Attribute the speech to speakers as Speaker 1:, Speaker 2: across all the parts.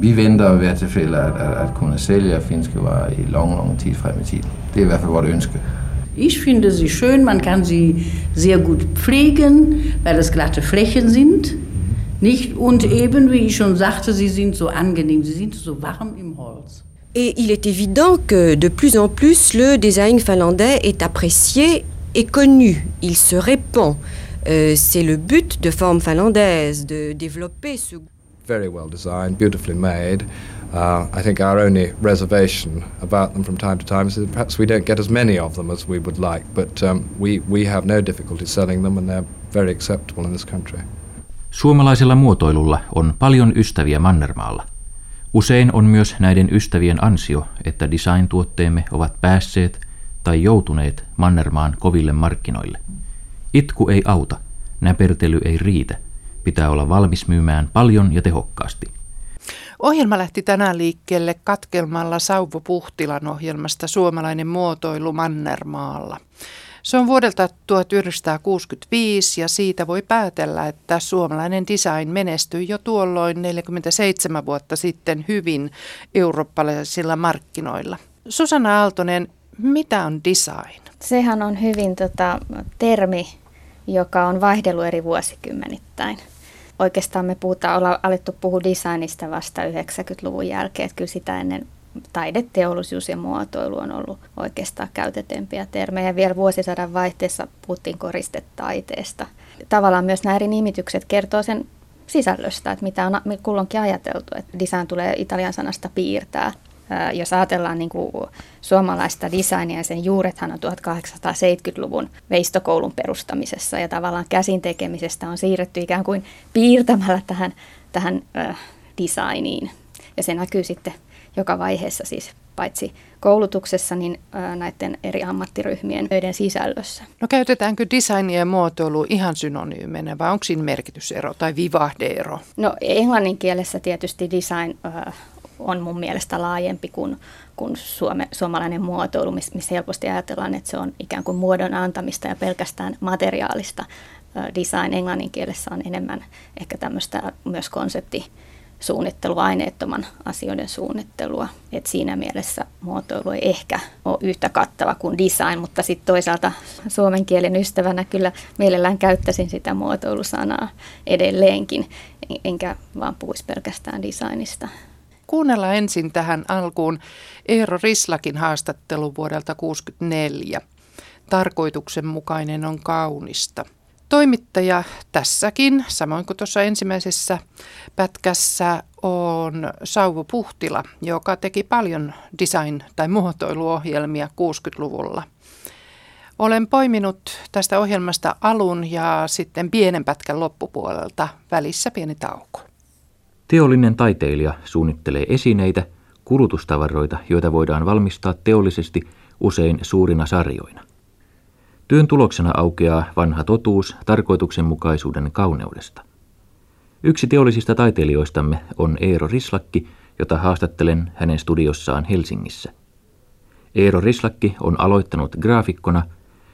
Speaker 1: Vi väntar att vara tillfälle att, att, att kunna sälja finska varor i lång, lång tid fram i tiden. Det är i alla fall vårt önskan.
Speaker 2: Ich finde sie schön, man kann sie sehr gut pflegen, weil es glatte Flächen sind. Nicht? Und eben, wie ich schon sagte, sie sind so angenehm, sie sind so warm im Holz.
Speaker 3: Et il est évident que de plus en plus le design finlandais est apprécié et connu. Il se répand. Euh, C'est le but de Forme finlandaise de développer ce
Speaker 4: very well designed, beautifully made. Uh, I think our only reservation about them from time to time is that perhaps we don't get as many of them as we would like, but um, we, we have no difficulty selling them and they're very acceptable in this country.
Speaker 5: Suomalaisella muotoilulla on paljon ystäviä Mannermaalla. Usein on myös näiden ystävien ansio, että design-tuotteemme ovat päässeet tai joutuneet Mannermaan koville markkinoille. Itku ei auta, näpertely ei riitä, pitää olla valmis myymään paljon ja tehokkaasti.
Speaker 6: Ohjelma lähti tänään liikkeelle katkelmalla Sauvo Puhtilan ohjelmasta Suomalainen muotoilu Mannermaalla. Se on vuodelta 1965 ja siitä voi päätellä, että suomalainen design menestyi jo tuolloin 47 vuotta sitten hyvin eurooppalaisilla markkinoilla. Susanna Aaltonen, mitä on design?
Speaker 7: Sehän on hyvin tota, termi, joka on vaihdellut eri vuosikymmenittäin. Oikeastaan me puhutaan, ollaan alettu puhua designista vasta 90-luvun jälkeen, että kyllä sitä ennen taideteollisuus ja muotoilu on ollut oikeastaan käytetympiä termejä. Vielä vuosisadan vaihteessa puhuttiin koristetaiteesta. Tavallaan myös nämä eri nimitykset kertoo sen sisällöstä, että mitä on kulloinkin ajateltu. Että design tulee italian sanasta piirtää. Jos ajatellaan niin kuin suomalaista designia, sen juurethan on 1870-luvun veistokoulun perustamisessa ja tavallaan käsin tekemisestä on siirretty ikään kuin piirtämällä tähän, tähän äh, designiin. Ja se näkyy sitten joka vaiheessa siis paitsi koulutuksessa, niin näiden eri ammattiryhmien töiden sisällössä.
Speaker 6: No käytetäänkö designia ja muotoilu ihan synonyymenä vai onko siinä merkitysero tai vivahdeero?
Speaker 7: No englannin kielessä tietysti design on mun mielestä laajempi kuin, kuin suome, suomalainen muotoilu, missä helposti ajatellaan, että se on ikään kuin muodon antamista ja pelkästään materiaalista. Design englannin kielessä on enemmän ehkä tämmöistä myös konsepti suunnittelua, aineettoman asioiden suunnittelua. Et siinä mielessä muotoilu ei ehkä ole yhtä kattava kuin design, mutta sitten toisaalta suomen kielen ystävänä kyllä mielellään käyttäisin sitä muotoilusanaa edelleenkin, enkä vaan puhuisi pelkästään designista.
Speaker 6: Kuunnellaan ensin tähän alkuun Eero Rislakin haastattelu vuodelta 1964. Tarkoituksenmukainen on kaunista – Toimittaja tässäkin, samoin kuin tuossa ensimmäisessä pätkässä, on Sauvo Puhtila, joka teki paljon design- tai muotoiluohjelmia 60-luvulla. Olen poiminut tästä ohjelmasta alun ja sitten pienen pätkän loppupuolelta, välissä pieni tauko.
Speaker 5: Teollinen taiteilija suunnittelee esineitä, kulutustavaroita, joita voidaan valmistaa teollisesti usein suurina sarjoina. Työn tuloksena aukeaa vanha totuus tarkoituksenmukaisuuden kauneudesta. Yksi teollisista taiteilijoistamme on Eero Rislakki, jota haastattelen hänen studiossaan Helsingissä. Eero Rislakki on aloittanut graafikkona,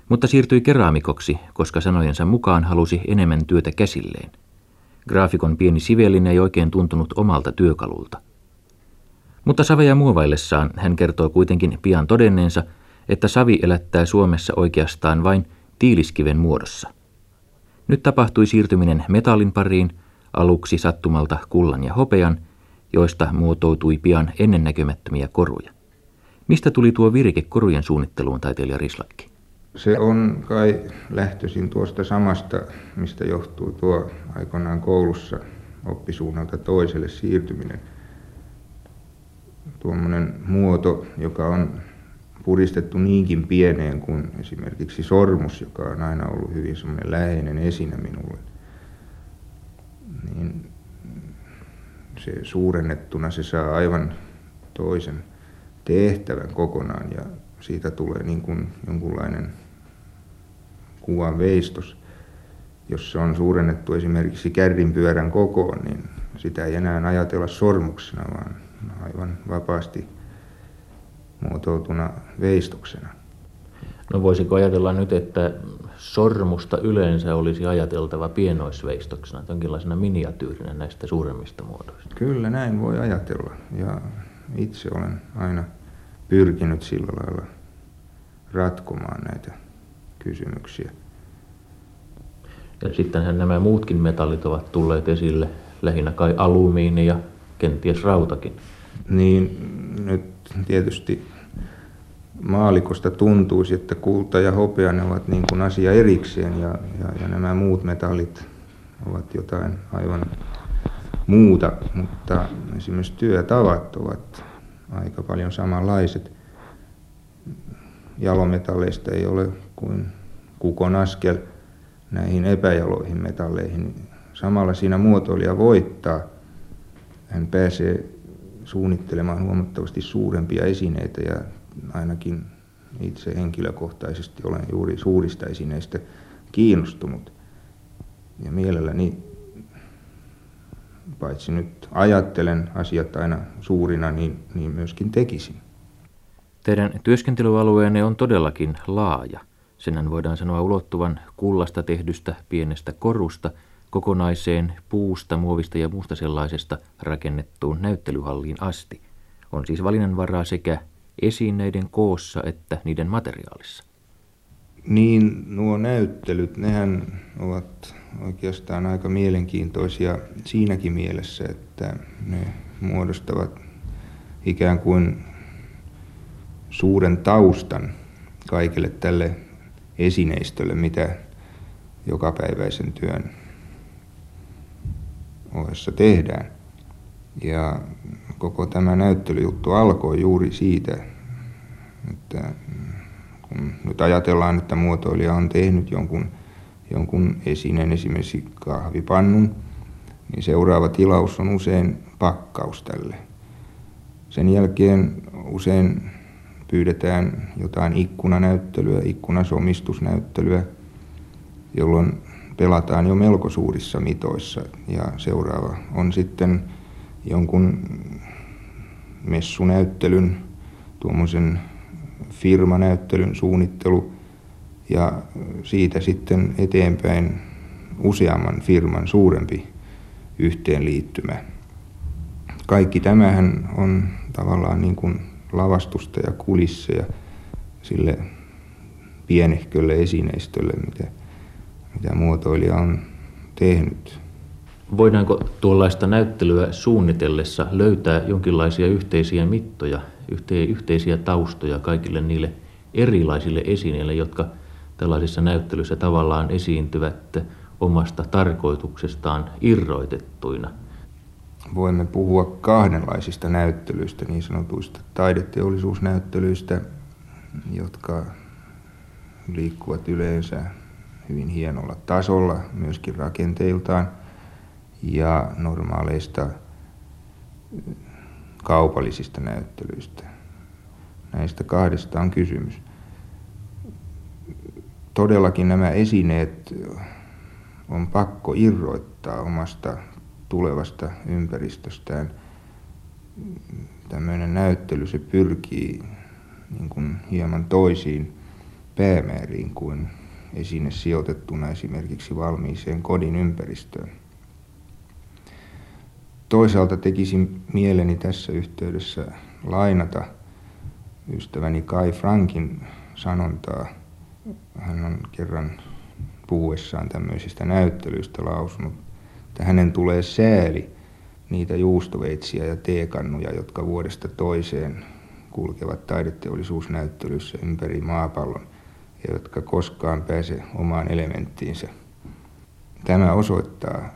Speaker 5: mutta siirtyi keraamikoksi, koska sanojensa mukaan halusi enemmän työtä käsilleen. Graafikon pieni sivellin ei oikein tuntunut omalta työkalulta. Mutta saveja muovaillessaan hän kertoo kuitenkin pian todenneensa, että savi elättää Suomessa oikeastaan vain tiiliskiven muodossa. Nyt tapahtui siirtyminen metallin pariin, aluksi sattumalta kullan ja hopean, joista muotoutui pian ennennäkemättömiä koruja. Mistä tuli tuo virike korujen suunnitteluun, taiteilija Rislakki?
Speaker 1: Se on kai lähtöisin tuosta samasta, mistä johtuu tuo aikoinaan koulussa oppisuunnalta toiselle siirtyminen. Tuommoinen muoto, joka on puristettu niinkin pieneen kuin esimerkiksi sormus, joka on aina ollut hyvin semmoinen läheinen esine minulle, niin se suurennettuna se saa aivan toisen tehtävän kokonaan ja siitä tulee niin kuin jonkunlainen kuvan veistos. Jos se on suurennettu esimerkiksi kärrinpyörän kokoon, niin sitä ei enää ajatella sormuksena, vaan aivan vapaasti muotoutuna veistoksena.
Speaker 5: No voisiko ajatella nyt, että sormusta yleensä olisi ajateltava pienoisveistoksena, jonkinlaisena miniatyyrinä näistä suuremmista muodoista?
Speaker 1: Kyllä näin voi ajatella ja itse olen aina pyrkinyt sillä lailla ratkomaan näitä kysymyksiä.
Speaker 5: Ja sittenhän nämä muutkin metallit ovat tulleet esille, lähinnä kai alumiini ja kenties rautakin.
Speaker 1: Niin nyt tietysti maalikosta tuntuisi, että kulta ja hopea ne ovat niin kuin asia erikseen ja, ja, ja nämä muut metallit ovat jotain aivan muuta, mutta esimerkiksi työtavat ovat aika paljon samanlaiset. Jalometalleista ei ole kuin kukon askel näihin epäjaloihin metalleihin. Samalla siinä muotoilija voittaa. Hän pääsee suunnittelemaan huomattavasti suurempia esineitä ja ainakin itse henkilökohtaisesti olen juuri suurista esineistä kiinnostunut. Ja mielelläni paitsi nyt ajattelen asiat aina suurina, niin, niin myöskin tekisin.
Speaker 5: Teidän työskentelyalueenne on todellakin laaja. Senhän voidaan sanoa ulottuvan kullasta tehdystä pienestä korusta kokonaiseen puusta, muovista ja muusta sellaisesta rakennettuun näyttelyhalliin asti. On siis valinnanvaraa sekä esineiden koossa että niiden materiaalissa.
Speaker 1: Niin, nuo näyttelyt, nehän ovat oikeastaan aika mielenkiintoisia siinäkin mielessä, että ne muodostavat ikään kuin suuren taustan kaikille tälle esineistölle, mitä jokapäiväisen työn ohessa tehdään. Ja koko tämä näyttelyjuttu alkoi juuri siitä, että kun nyt ajatellaan, että muotoilija on tehnyt jonkun, jonkun esineen, esimerkiksi kahvipannun, niin seuraava tilaus on usein pakkaus tälle. Sen jälkeen usein pyydetään jotain ikkunanäyttelyä, ikkunasomistusnäyttelyä, jolloin pelataan jo melko suurissa mitoissa. Ja seuraava on sitten jonkun messunäyttelyn, tuommoisen firmanäyttelyn suunnittelu ja siitä sitten eteenpäin useamman firman suurempi yhteenliittymä. Kaikki tämähän on tavallaan niin kuin lavastusta ja kulisseja sille pienehkölle esineistölle, mitä, mitä muotoilija on tehnyt.
Speaker 5: Voidaanko tuollaista näyttelyä suunnitellessa löytää jonkinlaisia yhteisiä mittoja, yhteisiä taustoja kaikille niille erilaisille esineille, jotka tällaisissa näyttelyissä tavallaan esiintyvät omasta tarkoituksestaan irroitettuina?
Speaker 1: Voimme puhua kahdenlaisista näyttelyistä, niin sanotuista taideteollisuusnäyttelyistä, jotka liikkuvat yleensä hyvin hienolla tasolla, myöskin rakenteiltaan – ja normaaleista kaupallisista näyttelyistä. Näistä kahdesta on kysymys. Todellakin nämä esineet on pakko irroittaa omasta tulevasta ympäristöstään. Tämmöinen näyttely se pyrkii niin kuin hieman toisiin päämääriin kuin esine sijoitettuna esimerkiksi valmiiseen kodin ympäristöön. Toisaalta tekisin mieleni tässä yhteydessä lainata ystäväni Kai Frankin sanontaa. Hän on kerran puhuessaan tämmöisistä näyttelyistä lausunut, että hänen tulee sääli niitä juustoveitsiä ja teekannuja, jotka vuodesta toiseen kulkevat taideteollisuusnäyttelyissä ympäri maapallon ja jotka koskaan pääse omaan elementtiinsä. Tämä osoittaa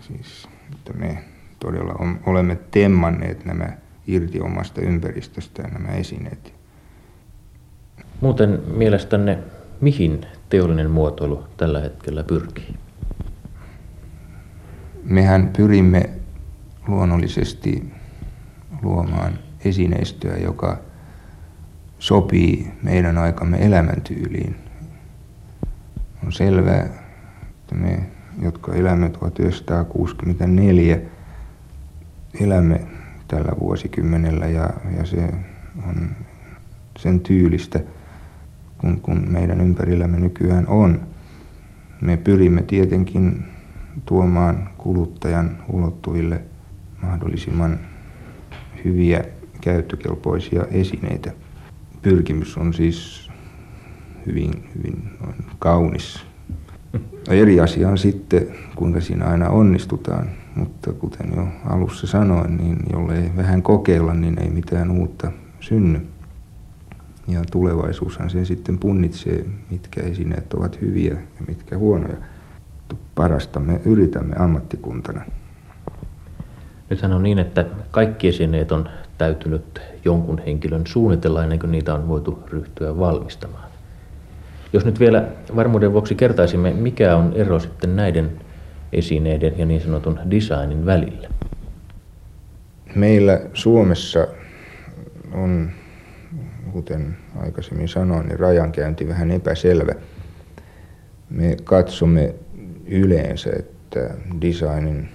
Speaker 1: siis, että me todella olemme temmanneet nämä irti omasta ympäristöstään nämä esineet.
Speaker 5: Muuten mielestänne mihin teollinen muotoilu tällä hetkellä pyrkii?
Speaker 1: Mehän pyrimme luonnollisesti luomaan esineistöä, joka sopii meidän aikamme elämäntyyliin. On selvää, että me, jotka elämme 1964, elämme tällä vuosikymmenellä ja, ja se on sen tyylistä kun, kun meidän ympärillämme nykyään on. Me pyrimme tietenkin tuomaan kuluttajan ulottuville mahdollisimman hyviä käyttökelpoisia esineitä. Pyrkimys on siis hyvin, hyvin kaunis. Eri asia on sitten, kuinka siinä aina onnistutaan, mutta kuten jo alussa sanoin, niin jollei vähän kokeilla, niin ei mitään uutta synny. Ja tulevaisuushan sen sitten punnitsee, mitkä esineet ovat hyviä ja mitkä huonoja. Parasta me yritämme ammattikuntana.
Speaker 5: Nythän on niin, että kaikki esineet on täytynyt jonkun henkilön suunnitella ennen kuin niitä on voitu ryhtyä valmistamaan. Jos nyt vielä varmuuden vuoksi kertaisimme, mikä on ero sitten näiden esineiden ja niin sanotun designin välillä?
Speaker 1: Meillä Suomessa on, kuten aikaisemmin sanoin, niin rajankäynti vähän epäselvä. Me katsomme yleensä, että designin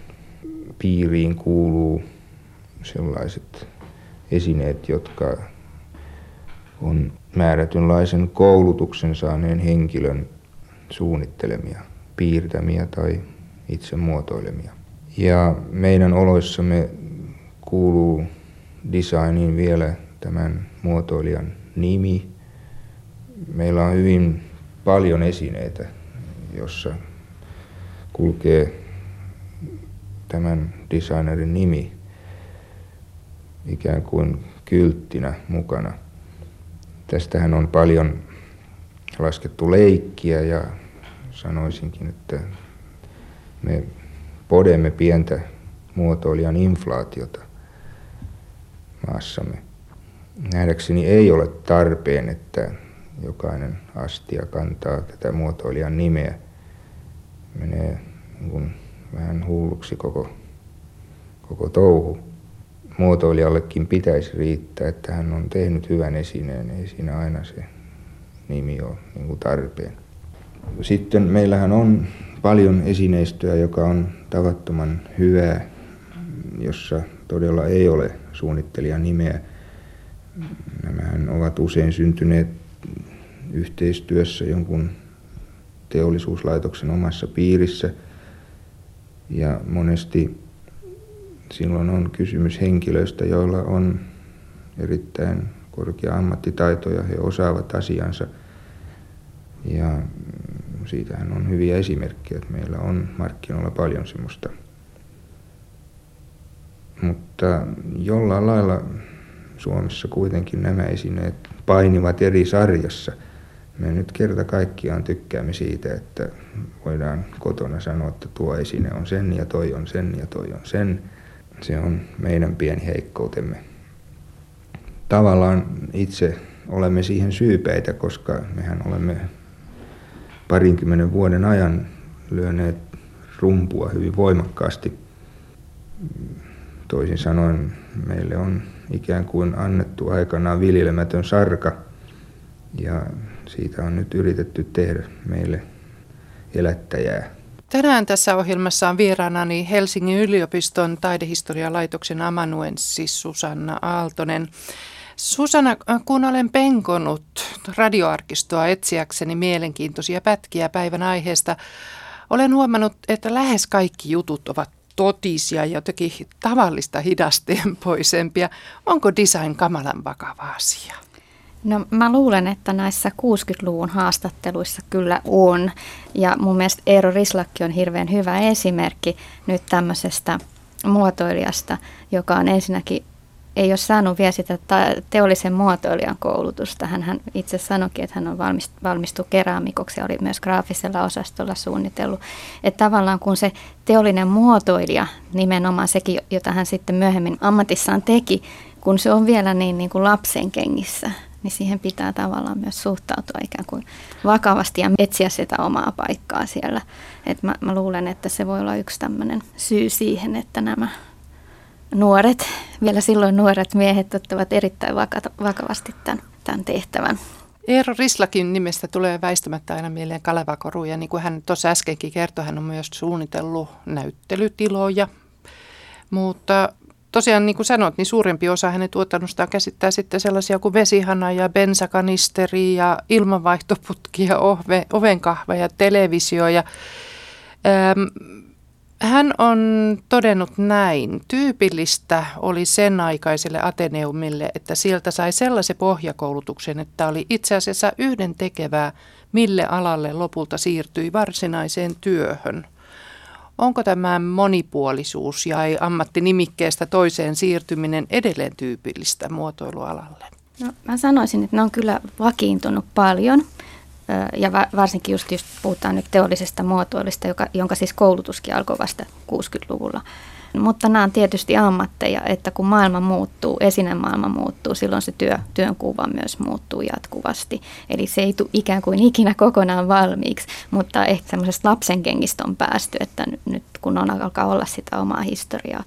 Speaker 1: piiriin kuuluu sellaiset esineet, jotka on määrätynlaisen koulutuksen saaneen henkilön suunnittelemia, piirtämiä tai itse muotoilemia. Ja meidän oloissamme kuuluu designiin vielä tämän muotoilijan nimi. Meillä on hyvin paljon esineitä, jossa kulkee tämän designerin nimi ikään kuin kylttinä mukana. Tästähän on paljon laskettu leikkiä ja sanoisinkin, että me podemme pientä muotoilijan inflaatiota maassamme. Nähdäkseni ei ole tarpeen, että jokainen astia kantaa tätä muotoilijan nimeä. Menee niin vähän hulluksi koko, koko touhu. Muotoilijallekin pitäisi riittää, että hän on tehnyt hyvän esineen. Ei siinä aina se nimi ole niin kuin tarpeen. Sitten meillähän on paljon esineistöä, joka on tavattoman hyvää, jossa todella ei ole suunnittelijan nimeä. Nämähän ovat usein syntyneet yhteistyössä jonkun teollisuuslaitoksen omassa piirissä – ja monesti silloin on kysymys henkilöistä, joilla on erittäin korkea ammattitaito ja he osaavat asiansa. Ja siitähän on hyviä esimerkkejä, että meillä on markkinoilla paljon semmoista. Mutta jollain lailla Suomessa kuitenkin nämä esineet painivat eri sarjassa – me nyt kerta kaikkiaan tykkäämme siitä, että voidaan kotona sanoa, että tuo esine on sen ja toi on sen ja toi on sen. Se on meidän pieni heikkoutemme. Tavallaan itse olemme siihen syypäitä, koska mehän olemme parinkymmenen vuoden ajan lyöneet rumpua hyvin voimakkaasti. Toisin sanoen meille on ikään kuin annettu aikanaan viljelemätön sarka ja siitä on nyt yritetty tehdä meille elättäjää.
Speaker 6: Tänään tässä ohjelmassa on vieraanani Helsingin yliopiston taidehistorialaitoksen amanuenssi Susanna Aaltonen. Susanna, kun olen penkonut radioarkistoa etsiäkseni mielenkiintoisia pätkiä päivän aiheesta, olen huomannut, että lähes kaikki jutut ovat totisia ja jotenkin tavallista hidastempoisempia. Onko design kamalan vakava asia?
Speaker 7: No mä luulen, että näissä 60-luvun haastatteluissa kyllä on. Ja mun mielestä Eero Rislakki on hirveän hyvä esimerkki nyt tämmöisestä muotoilijasta, joka on ensinnäkin ei ole saanut vielä sitä teollisen muotoilijan koulutusta. Hän, hän itse sanoikin, että hän on valmistu keraamikoksi ja oli myös graafisella osastolla suunnitellut. Että tavallaan kun se teollinen muotoilija, nimenomaan sekin, jota hän sitten myöhemmin ammatissaan teki, kun se on vielä niin, niin kuin lapsen kengissä, niin siihen pitää tavallaan myös suhtautua ikään kuin vakavasti ja etsiä sitä omaa paikkaa siellä. Et mä, mä luulen, että se voi olla yksi tämmöinen syy siihen, että nämä nuoret, vielä silloin nuoret miehet ottavat erittäin vakavasti tämän, tämän tehtävän.
Speaker 6: Eero Rislakin nimestä tulee väistämättä aina mieleen Kaleva Koru, ja niin kuin hän tuossa äskenkin kertoi, hän on myös suunnitellut näyttelytiloja. Mutta tosiaan niin kuin sanot, niin suurempi osa hänen tuotannostaan käsittää sitten sellaisia kuin vesihana ja bensakanisteri ja ilmanvaihtoputki ja ove, ovenkahva ja televisio. Ja, äm, hän on todennut näin. Tyypillistä oli sen aikaiselle Ateneumille, että sieltä sai sellaisen pohjakoulutuksen, että oli itse asiassa yhden tekevää, mille alalle lopulta siirtyi varsinaiseen työhön – Onko tämä monipuolisuus ja ammattinimikkeestä toiseen siirtyminen edelleen tyypillistä muotoilualalle?
Speaker 7: No, mä sanoisin, että ne on kyllä vakiintunut paljon. Ja varsinkin just, just puhutaan nyt teollisesta muotoilusta, joka, jonka siis koulutuskin alkoi vasta 60-luvulla. Mutta nämä on tietysti ammatteja, että kun maailma muuttuu, esinemaailma muuttuu, silloin se työ, työnkuva myös muuttuu jatkuvasti. Eli se ei tule ikään kuin ikinä kokonaan valmiiksi, mutta ehkä semmoisesta lapsenkengistä on päästy, että nyt, kun on alkaa olla sitä omaa historiaa.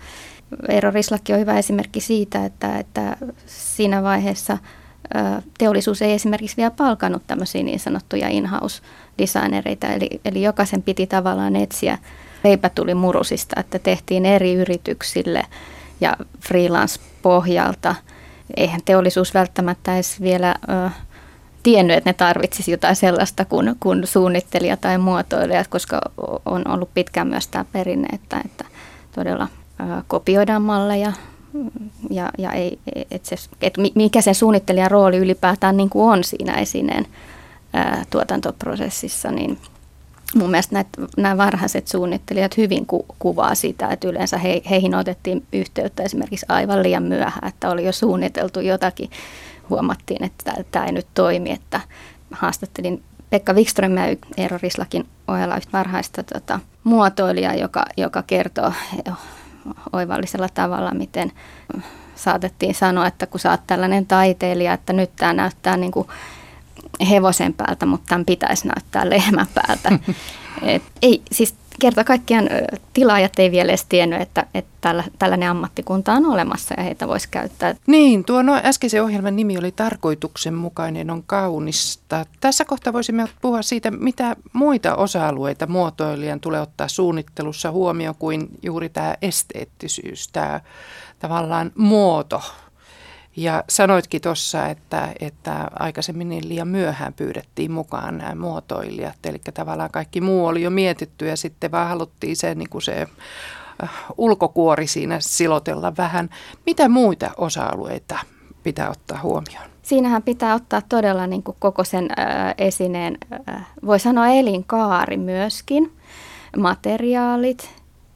Speaker 7: Eero Rislakki on hyvä esimerkki siitä, että, että siinä vaiheessa teollisuus ei esimerkiksi vielä palkannut tämmöisiä niin sanottuja in-house designereita, eli, eli jokaisen piti tavallaan etsiä leipä tuli murusista, että tehtiin eri yrityksille ja freelance-pohjalta. Eihän teollisuus välttämättä edes vielä ö, tiennyt, että ne tarvitsisi jotain sellaista kuin, kuin suunnittelija tai muotoilija, koska on ollut pitkään myös tämä perinne, että, että todella ö, kopioidaan malleja ja, ja ei, et se, et mikä se suunnittelijan rooli ylipäätään niin kuin on siinä esineen ää, tuotantoprosessissa, niin – mun mielestä näitä, nämä varhaiset suunnittelijat hyvin ku, kuvaa sitä, että yleensä he, heihin otettiin yhteyttä esimerkiksi aivan liian myöhään, että oli jo suunniteltu jotakin. Huomattiin, että tämä ei nyt toimi, että haastattelin Pekka Wikström ja Eero Rislakin ohella yhtä varhaista tota, muotoilijaa, joka, joka kertoo oivallisella tavalla, miten saatettiin sanoa, että kun sä oot tällainen taiteilija, että nyt tämä näyttää niin kuin hevosen päältä, mutta tämän pitäisi näyttää lehmän päältä. Et ei, siis kerta kaikkiaan tilaajat ei vielä edes tiennyt, että, että tällä, tällainen ammattikunta on olemassa ja heitä voisi käyttää.
Speaker 6: Niin, tuo no, äskeisen ohjelman nimi oli tarkoituksenmukainen on kaunista. Tässä kohtaa voisimme puhua siitä, mitä muita osa-alueita muotoilijan tulee ottaa suunnittelussa huomioon kuin juuri tämä esteettisyys, tämä tavallaan muoto ja sanoitkin tuossa, että, että aikaisemmin niin liian myöhään pyydettiin mukaan nämä muotoilijat, eli tavallaan kaikki muu oli jo mietitty ja sitten vaan haluttiin se, niin kuin se äh, ulkokuori siinä silotella vähän. Mitä muita osa-alueita pitää ottaa huomioon?
Speaker 7: Siinähän pitää ottaa todella niin kuin koko sen äh, esineen, äh, voi sanoa elinkaari myöskin, materiaalit,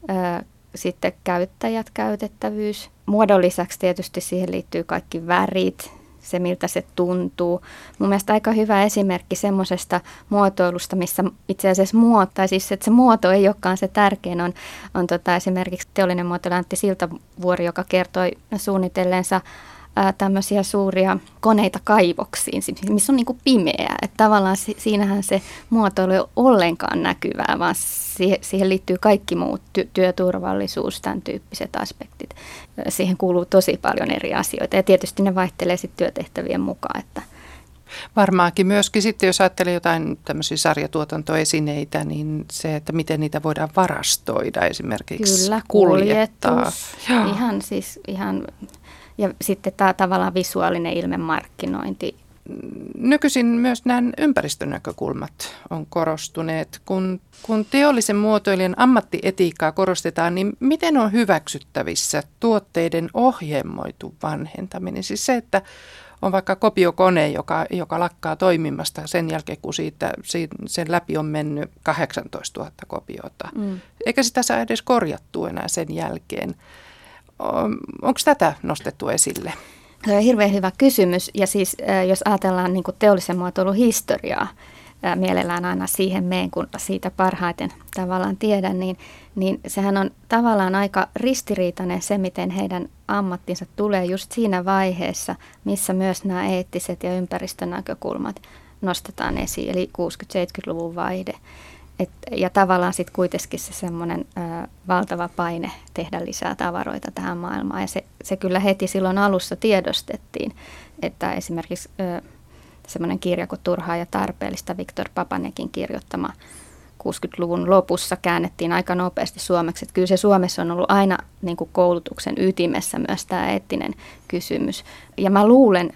Speaker 7: äh, sitten käyttäjät, käytettävyys. Muodon lisäksi tietysti siihen liittyy kaikki värit, se miltä se tuntuu. Mun mielestä aika hyvä esimerkki semmoisesta muotoilusta, missä itse asiassa muoto, tai siis että se muoto ei olekaan se tärkein, on, on tota esimerkiksi teollinen muotoilija Antti Siltavuori, joka kertoi suunnitelleensa ää, tämmöisiä suuria koneita kaivoksiin, missä on niin kuin pimeää. Että tavallaan si- siinähän se muotoilu ei ole ollenkaan näkyvää, vaan siihen, siihen liittyy kaikki muut, ty- työturvallisuus, tämän tyyppiset aspektit. Siihen kuuluu tosi paljon eri asioita ja tietysti ne vaihtelee sitten työtehtävien mukaan, että
Speaker 6: Varmaankin myöskin sitten, jos ajattelee jotain tämmöisiä sarjatuotantoesineitä, niin se, että miten niitä voidaan varastoida esimerkiksi.
Speaker 7: Kyllä, kuljettaa. Ihan siis ihan ja sitten tämä tavallaan visuaalinen ilmemarkkinointi.
Speaker 6: Nykyisin myös nämä ympäristönäkökulmat on korostuneet. Kun, kun teollisen muotoilijan ammattietiikkaa korostetaan, niin miten on hyväksyttävissä tuotteiden ohjelmoitu vanhentaminen? Siis se, että on vaikka kopiokone, joka, joka lakkaa toimimasta sen jälkeen, kun siitä, sen läpi on mennyt 18 000 kopiota. Mm. Eikä sitä saa edes korjattua enää sen jälkeen. Onko tätä nostettu esille?
Speaker 7: Se on hirveän hyvä kysymys. Ja siis jos ajatellaan niin kuin teollisen muotoilun historiaa, mielellään aina siihen meen, kun siitä parhaiten tavallaan tiedän, niin, niin sehän on tavallaan aika ristiriitainen se, miten heidän ammattinsa tulee just siinä vaiheessa, missä myös nämä eettiset ja ympäristönäkökulmat nostetaan esiin, eli 60-70-luvun vaihde. Et, ja tavallaan sitten kuitenkin se semmoinen valtava paine tehdä lisää tavaroita tähän maailmaan. Ja se, se kyllä heti silloin alussa tiedostettiin, että esimerkiksi semmoinen kirja kuin Turhaa ja tarpeellista, Viktor Papanekin kirjoittama 60-luvun lopussa käännettiin aika nopeasti suomeksi. Että kyllä se Suomessa on ollut aina niin kuin koulutuksen ytimessä myös tämä eettinen kysymys. Ja mä luulen,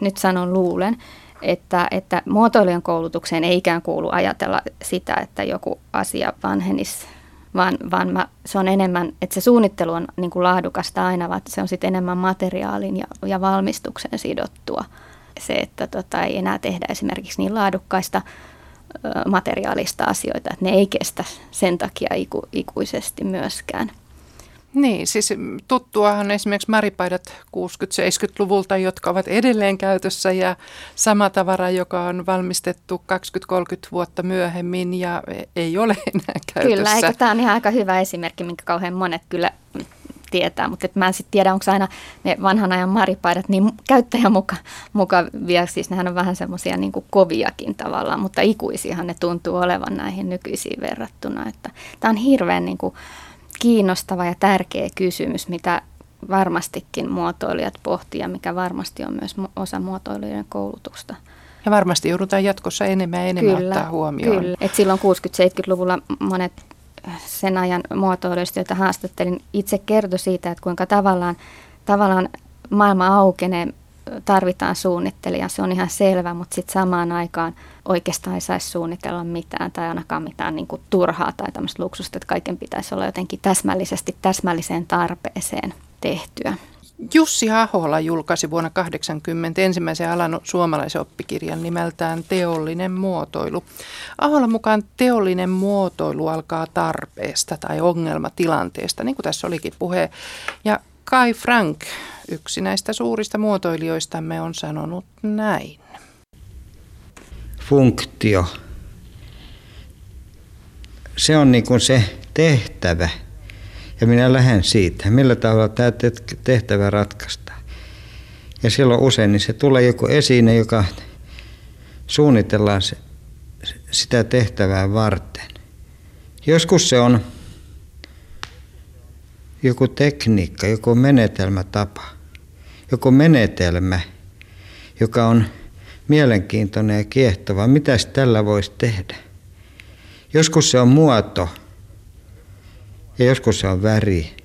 Speaker 7: nyt sanon luulen, että, että muotoilijan koulutukseen ei ikään kuulu ajatella sitä, että joku asia vanhenisi, vaan, vaan mä, se on enemmän, että se suunnittelu on niin kuin laadukasta aina, vaan se on sitten enemmän materiaalin ja, ja valmistuksen sidottua. Se, että tota, ei enää tehdä esimerkiksi niin laadukkaista materiaalista asioita, että ne ei kestä sen takia iku, ikuisesti myöskään.
Speaker 6: Niin, siis tuttuahan esimerkiksi maripaidat 60-70-luvulta, jotka ovat edelleen käytössä ja sama tavara, joka on valmistettu 20-30 vuotta myöhemmin ja ei ole enää käytössä.
Speaker 7: Kyllä, eikö tämä on ihan aika hyvä esimerkki, minkä kauhean monet kyllä tietää, mutta et mä en sitten tiedä, onko aina ne vanhan ajan maripaidat niin käyttäjämuka, mukavia, siis nehän on vähän semmoisia niin koviakin tavallaan, mutta ikuisiahan ne tuntuu olevan näihin nykyisiin verrattuna. Että tämä on hirveän niin kuin kiinnostava ja tärkeä kysymys, mitä varmastikin muotoilijat pohtii ja mikä varmasti on myös osa muotoilijoiden koulutusta.
Speaker 6: Ja varmasti joudutaan jatkossa enemmän ja enemmän kyllä, ottaa huomioon.
Speaker 7: Kyllä, Et silloin 60-70-luvulla monet sen ajan muotoilijoista, joita haastattelin, itse kertoi siitä, että kuinka tavallaan, tavallaan maailma aukenee, tarvitaan suunnittelija, se on ihan selvä, mutta sitten samaan aikaan oikeastaan ei saisi suunnitella mitään tai ainakaan mitään niin kuin turhaa tai tämmöistä luksusta, että kaiken pitäisi olla jotenkin täsmällisesti täsmälliseen tarpeeseen tehtyä.
Speaker 6: Jussi Ahola julkaisi vuonna 1980 ensimmäisen alan suomalaisen oppikirjan nimeltään Teollinen muotoilu. Ahola mukaan teollinen muotoilu alkaa tarpeesta tai ongelmatilanteesta, niin kuin tässä olikin puhe. Ja Kai Frank, yksi näistä suurista muotoilijoistamme, on sanonut näin.
Speaker 8: Funktio. Se on niin kuin se tehtävä, ja minä lähden siitä, millä tavalla tämä tehtävä ratkaistaan. Ja silloin usein niin se tulee joku esine, joka suunnitellaan se, sitä tehtävää varten. Joskus se on joku tekniikka, joku menetelmätapa, joku menetelmä, joka on mielenkiintoinen ja kiehtova. Mitä tällä voisi tehdä? Joskus se on muoto, ja joskus se on väri.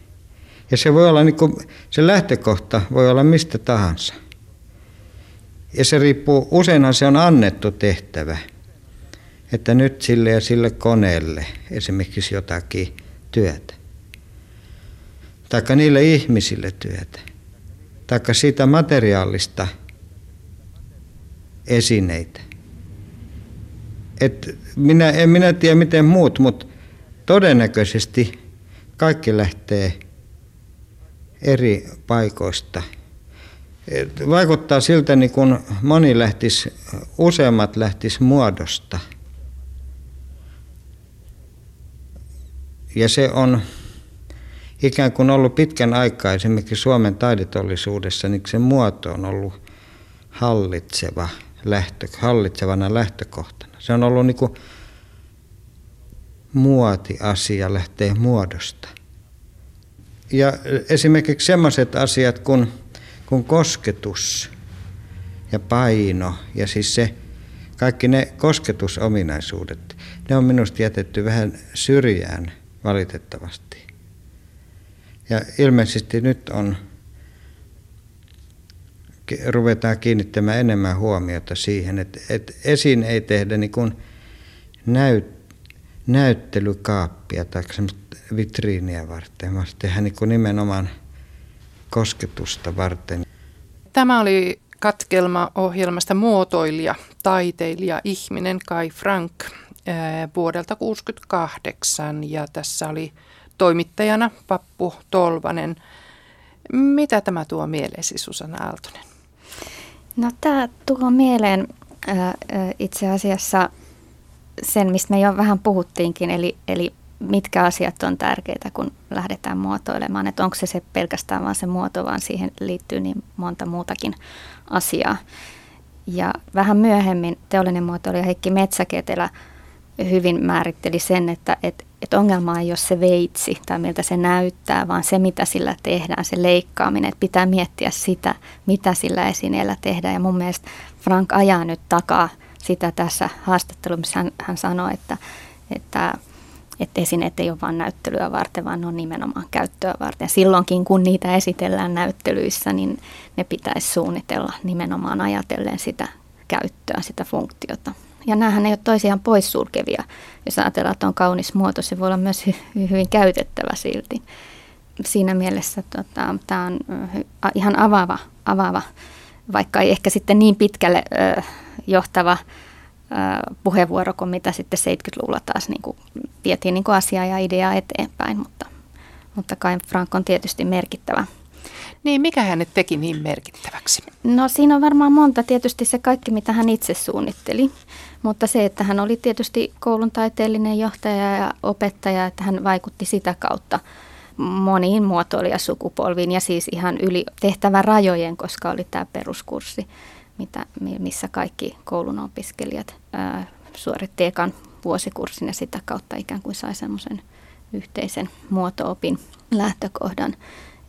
Speaker 8: Ja se voi olla, niin kuin, se lähtökohta voi olla mistä tahansa. Ja se riippuu, useinhan se on annettu tehtävä, että nyt sille ja sille koneelle esimerkiksi jotakin työtä. Taikka niille ihmisille työtä. Taikka siitä materiaalista esineitä. Et minä, en minä tiedä miten muut, mutta todennäköisesti kaikki lähtee eri paikoista. Vaikuttaa siltä, niin kuin moni lähtisi, useammat lähtis muodosta. Ja se on ikään kuin ollut pitkän aikaa esimerkiksi Suomen taidetollisuudessa, niin se muoto on ollut hallitseva lähtö, hallitsevana lähtökohtana. Se on ollut niin kuin muotiasia lähtee muodosta. Ja esimerkiksi sellaiset asiat kuin, kuin kosketus ja paino ja siis se, kaikki ne kosketusominaisuudet, ne on minusta jätetty vähän syrjään valitettavasti. Ja ilmeisesti nyt on, ruvetaan kiinnittämään enemmän huomiota siihen, että, että esiin ei tehdä niin kuin näyt, näyttelykaappia tai vitriiniä varten, vaan tehdään niin kuin nimenomaan kosketusta varten.
Speaker 6: Tämä oli katkelma ohjelmasta Muotoilija, taiteilija, ihminen Kai Frank vuodelta 1968 ja tässä oli toimittajana Pappu Tolvanen. Mitä tämä tuo mieleesi Susanna Aaltonen?
Speaker 7: No tämä tuo mieleen itse asiassa sen, mistä me jo vähän puhuttiinkin, eli, eli mitkä asiat on tärkeitä, kun lähdetään muotoilemaan. Että onko se, se pelkästään vain se muoto, vaan siihen liittyy niin monta muutakin asiaa. Ja vähän myöhemmin teollinen muotoilija Heikki Metsäketelä hyvin määritteli sen, että et, et ongelma ei ole se veitsi tai miltä se näyttää, vaan se, mitä sillä tehdään, se leikkaaminen. Että pitää miettiä sitä, mitä sillä esineellä tehdään. Ja mun mielestä Frank ajaa nyt takaa sitä tässä haastattelussa, hän, hän sanoi, että, että, että esineet ei ole vain näyttelyä varten, vaan ne on nimenomaan käyttöä varten. Silloinkin, kun niitä esitellään näyttelyissä, niin ne pitäisi suunnitella nimenomaan ajatellen sitä käyttöä, sitä funktiota. Ja näähän ei ole toisiaan poissulkevia. Jos ajatellaan, että on kaunis muoto, se voi olla myös hy- hyvin käytettävä silti. Siinä mielessä tota, tämä on ihan avaava, avaava, vaikka ei ehkä sitten niin pitkälle ö, johtava ö, puheenvuoro kuin mitä sitten 70-luvulla taas niin kuin vietiin niin kuin asiaa ja ideaa eteenpäin, mutta, mutta Kai Frank on tietysti merkittävä
Speaker 6: niin, mikä hänet teki niin merkittäväksi?
Speaker 7: No siinä on varmaan monta. Tietysti se kaikki, mitä hän itse suunnitteli. Mutta se, että hän oli tietysti koulun taiteellinen johtaja ja opettaja, että hän vaikutti sitä kautta moniin muotoilijasukupolviin ja siis ihan yli tehtävän rajojen, koska oli tämä peruskurssi, mitä, missä kaikki koulun opiskelijat ää, suoritti ekan vuosikurssin ja sitä kautta ikään kuin sai semmoisen yhteisen muotoopin lähtökohdan.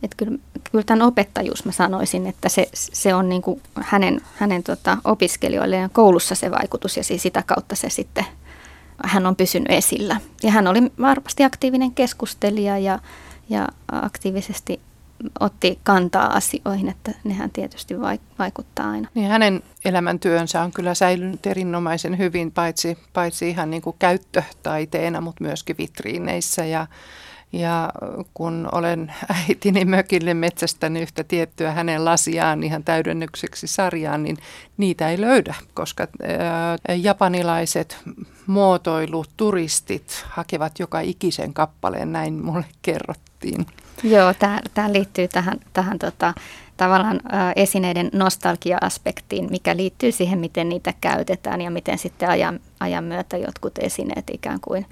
Speaker 7: Että kyllä, kyllä tämän opettajuus mä sanoisin, että se, se on niin kuin hänen, hänen tota opiskelijoilleen koulussa se vaikutus ja siis sitä kautta se sitten, hän on pysynyt esillä. Ja hän oli varmasti aktiivinen keskustelija ja, ja aktiivisesti otti kantaa asioihin, että nehän tietysti vaikuttaa aina.
Speaker 6: Niin hänen elämäntyönsä on kyllä säilynyt erinomaisen hyvin, paitsi, paitsi ihan niin kuin käyttötaiteena, mutta myöskin vitriineissä ja ja kun olen äitini mökille metsästänyt yhtä tiettyä hänen lasiaan ihan täydennykseksi sarjaan, niin niitä ei löydä, koska japanilaiset muotoiluturistit hakevat joka ikisen kappaleen, näin mulle kerrottiin.
Speaker 7: Joo, tämä liittyy tähän, tähän tota, tavallaan ä, esineiden nostalgia-aspektiin, mikä liittyy siihen, miten niitä käytetään ja miten sitten ajan, ajan myötä jotkut esineet ikään kuin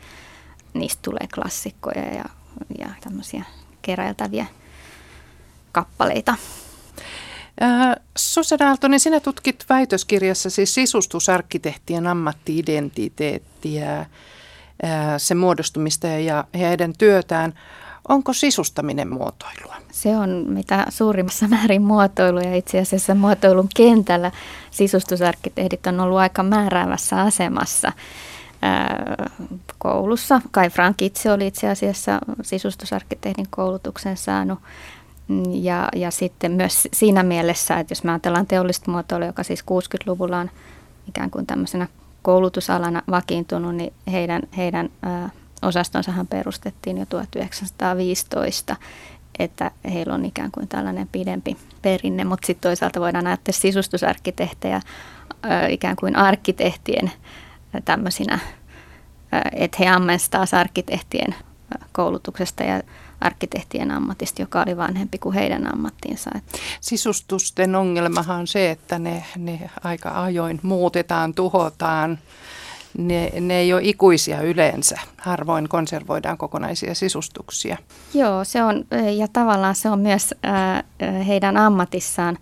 Speaker 7: niistä tulee klassikkoja ja ja tämmöisiä keräiltäviä kappaleita.
Speaker 6: Susa Dalton, niin sinä tutkit väitöskirjassa siis sisustusarkkitehtien ammattiidentiteettiä, sen muodostumista ja heidän työtään. Onko sisustaminen muotoilua?
Speaker 7: Se on mitä suurimmassa määrin muotoilu ja itse asiassa muotoilun kentällä sisustusarkkitehdit on ollut aika määräävässä asemassa koulussa. Kai Frank itse oli itse asiassa sisustusarkkitehdin koulutuksen saanut. Ja, ja sitten myös siinä mielessä, että jos me ajatellaan teollista muotoilua, joka siis 60-luvulla on ikään kuin tämmöisenä koulutusalana vakiintunut, niin heidän, heidän osastonsahan perustettiin jo 1915, että heillä on ikään kuin tällainen pidempi perinne, mutta sitten toisaalta voidaan näyttää sisustusarkkitehtejä ää, ikään kuin arkkitehtien tämmöisinä, että he ammentaa arkkitehtien koulutuksesta ja arkkitehtien ammatista, joka oli vanhempi kuin heidän ammattiinsa.
Speaker 6: Sisustusten ongelmahan on se, että ne, ne aika ajoin muutetaan, tuhotaan. Ne, ne ei ole ikuisia yleensä. Harvoin konservoidaan kokonaisia sisustuksia.
Speaker 7: Joo, se on, ja tavallaan se on myös äh, heidän ammatissaan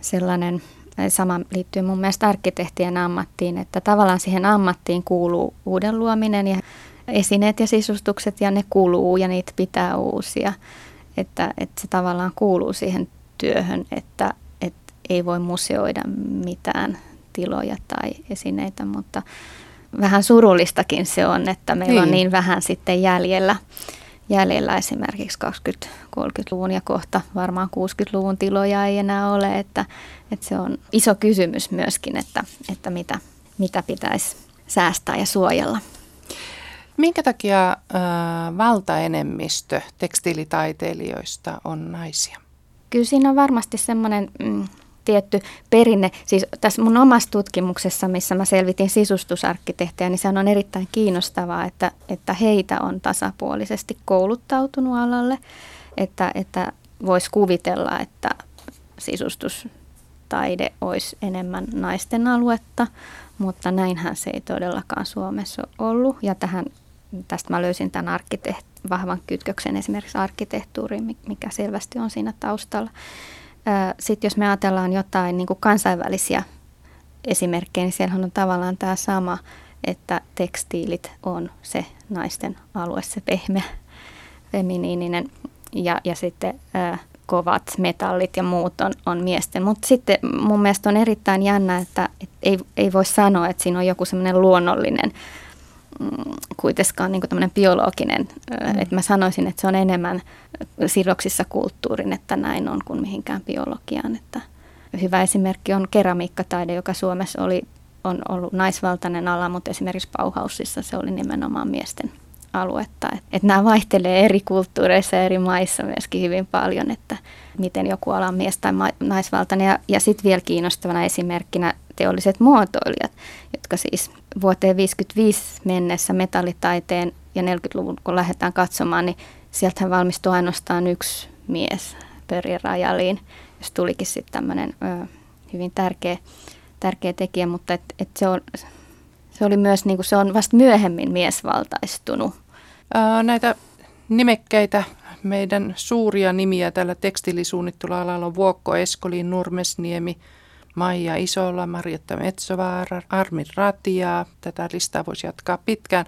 Speaker 7: sellainen – Sama liittyy mun mielestä arkkitehtien ammattiin, että tavallaan siihen ammattiin kuuluu uuden luominen ja esineet ja sisustukset ja ne kuuluu ja niitä pitää uusia. Että, että se tavallaan kuuluu siihen työhön, että, että ei voi museoida mitään tiloja tai esineitä, mutta vähän surullistakin se on, että meillä niin. on niin vähän sitten jäljellä jäljellä esimerkiksi 20-30-luvun ja kohta varmaan 60-luvun tiloja ei enää ole, että, että se on iso kysymys myöskin, että, että mitä, mitä pitäisi säästää ja suojella.
Speaker 6: Minkä takia äh, valtaenemmistö tekstiilitaiteilijoista on naisia?
Speaker 7: Kyllä siinä on varmasti semmoinen mm, tietty perinne. Siis tässä mun omassa tutkimuksessa, missä mä selvitin sisustusarkkitehtejä, niin se on erittäin kiinnostavaa, että, että heitä on tasapuolisesti kouluttautunut alalle. Että, että voisi kuvitella, että sisustustaide olisi enemmän naisten aluetta, mutta näinhän se ei todellakaan Suomessa ollut. Ja tähän, tästä mä löysin tämän arkkiteht, vahvan kytköksen esimerkiksi arkkitehtuuriin, mikä selvästi on siinä taustalla. Sitten jos me ajatellaan jotain niin kuin kansainvälisiä esimerkkejä, niin siellähän on tavallaan tämä sama, että tekstiilit on se naisten alue, se pehmeä, feminiininen ja, ja sitten kovat metallit ja muut on, on miesten. Mutta sitten mun mielestä on erittäin jännä, että et ei, ei voi sanoa, että siinä on joku semmoinen luonnollinen kuitenkaan niin tämmöinen biologinen, mm. että mä sanoisin, että se on enemmän sidoksissa kulttuurin, että näin on kuin mihinkään biologiaan. Että hyvä esimerkki on keramiikkataide, joka Suomessa oli, on ollut naisvaltainen ala, mutta esimerkiksi Bauhausissa se oli nimenomaan miesten aluetta. Et, et nämä vaihtelee eri kulttuureissa ja eri maissa myöskin hyvin paljon, että miten joku ala on mies- tai naisvaltainen. Ja, ja sitten vielä kiinnostavana esimerkkinä teolliset muotoilijat, jotka siis vuoteen 55 mennessä metallitaiteen ja 40-luvun kun lähdetään katsomaan, niin sieltähän valmistui ainoastaan yksi mies Pörje Rajaliin, jos tulikin sitten tämmöinen hyvin tärkeä, tärkeä tekijä, mutta et, et se, on, se oli myös, niin kuin se on vasta myöhemmin miesvaltaistunut.
Speaker 6: Näitä nimekkäitä meidän suuria nimiä tällä tekstiilisuunnittelualalla on Vuokko Eskolin, Nurmesniemi, Maija Isola, Marjatta Metsovaara, Armin Ratia. Tätä listaa voisi jatkaa pitkään.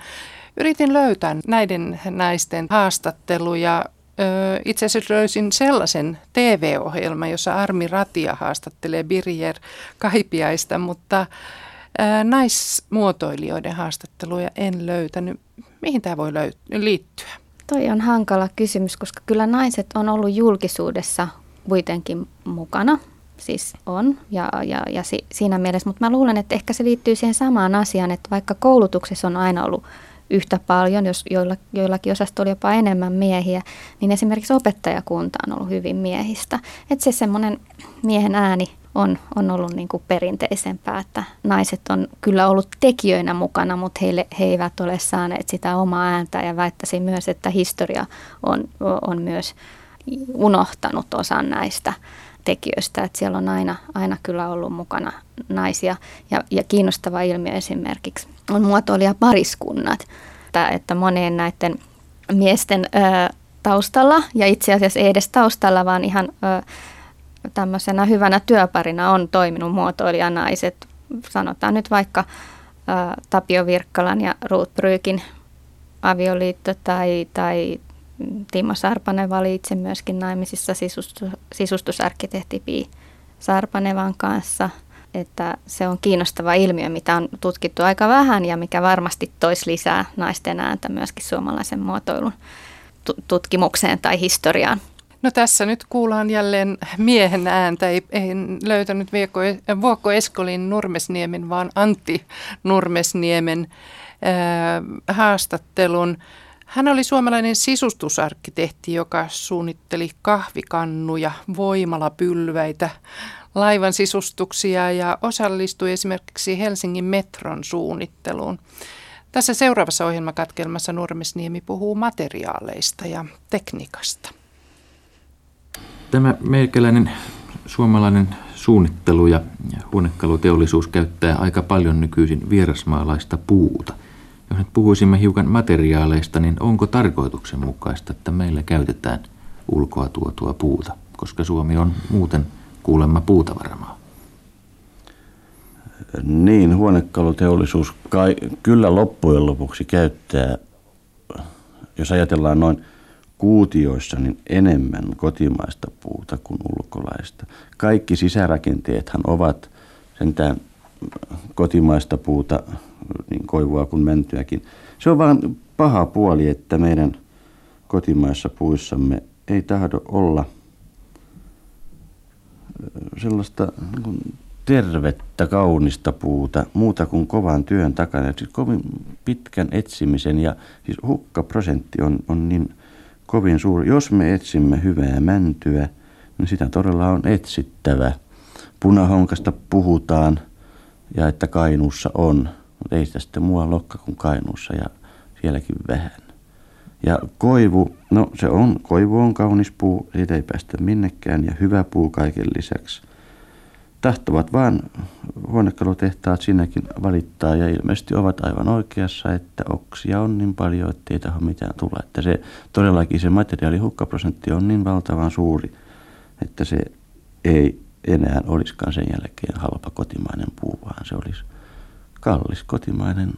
Speaker 6: Yritin löytää näiden naisten haastatteluja. Itse asiassa löysin sellaisen TV-ohjelman, jossa Armi Ratia haastattelee Birger Kaipiaista, mutta naismuotoilijoiden haastatteluja en löytänyt. Mihin tämä voi liittyä?
Speaker 7: Toi on hankala kysymys, koska kyllä naiset on ollut julkisuudessa kuitenkin mukana siis on ja, ja, ja si, siinä mielessä, mutta mä luulen, että ehkä se liittyy siihen samaan asiaan, että vaikka koulutuksessa on aina ollut yhtä paljon, jos joilla, joillakin osasta oli jopa enemmän miehiä, niin esimerkiksi opettajakunta on ollut hyvin miehistä. Että se semmoinen miehen ääni on, on ollut niin kuin perinteisempää, että naiset on kyllä ollut tekijöinä mukana, mutta heille, he eivät ole saaneet sitä omaa ääntä ja väittäisin myös, että historia on, on myös unohtanut osan näistä tekijöistä, että siellä on aina, aina kyllä ollut mukana naisia. Ja, ja kiinnostava ilmiö esimerkiksi on muotoilija pariskunnat, että, että moneen näiden miesten ö, taustalla, ja itse asiassa ei edes taustalla, vaan ihan ö, tämmöisenä hyvänä työparina on toiminut muotoilijanaiset. Sanotaan nyt vaikka ö, Tapio Virkkalan ja Ruut Brykin avioliitto tai, tai Timo Sarpanen oli itse myöskin naimisissa sisustus, sisustusarkkitehti Pi Sarpanevan kanssa. Että se on kiinnostava ilmiö, mitä on tutkittu aika vähän ja mikä varmasti toisi lisää naisten ääntä myöskin suomalaisen muotoilun tutkimukseen tai historiaan.
Speaker 6: No tässä nyt kuullaan jälleen miehen ääntä. Ei, en löytänyt Vuokko Eskolin Nurmesniemen, vaan Antti Nurmesniemen äh, haastattelun. Hän oli suomalainen sisustusarkkitehti, joka suunnitteli kahvikannuja, voimalapylväitä, laivan sisustuksia ja osallistui esimerkiksi Helsingin metron suunnitteluun. Tässä seuraavassa ohjelmakatkelmassa Nurmesniemi puhuu materiaaleista ja tekniikasta.
Speaker 5: Tämä meikäläinen suomalainen suunnittelu ja huonekaluteollisuus käyttää aika paljon nykyisin vierasmaalaista puuta – jos nyt puhuisimme hiukan materiaaleista, niin onko tarkoituksenmukaista, että meillä käytetään ulkoa tuotua puuta, koska Suomi on muuten kuulemma puutavaramaa?
Speaker 9: Niin, huonekaluteollisuus kai, kyllä loppujen lopuksi käyttää, jos ajatellaan noin kuutioissa, niin enemmän kotimaista puuta kuin ulkolaista. Kaikki sisärakenteethan ovat sentään kotimaista puuta niin koivua kuin mäntyäkin. Se on vain paha puoli, että meidän kotimaissa puissamme ei tahdo olla sellaista niin tervettä, kaunista puuta, muuta kuin kovan työn takana. Siis kovin pitkän etsimisen ja siis hukkaprosentti on, on niin kovin suuri. Jos me etsimme hyvää mäntyä, niin sitä todella on etsittävä. Punahonkasta puhutaan ja että Kainuussa on. Mutta ei sitä sitten muualla lokka kuin Kainuussa ja sielläkin vähän. Ja koivu, no se on, koivu on kaunis puu, siitä ei päästä minnekään ja hyvä puu kaiken lisäksi. Tahtovat vaan huonekalutehtaat sinnekin valittaa ja ilmeisesti ovat aivan oikeassa, että oksia on niin paljon, että ei taho mitään tulla. Että se todellakin se materiaalihukkaprosentti on niin valtavan suuri, että se ei enää olisikaan sen jälkeen halpa kotimainen puu, vaan se olisi kallis kotimainen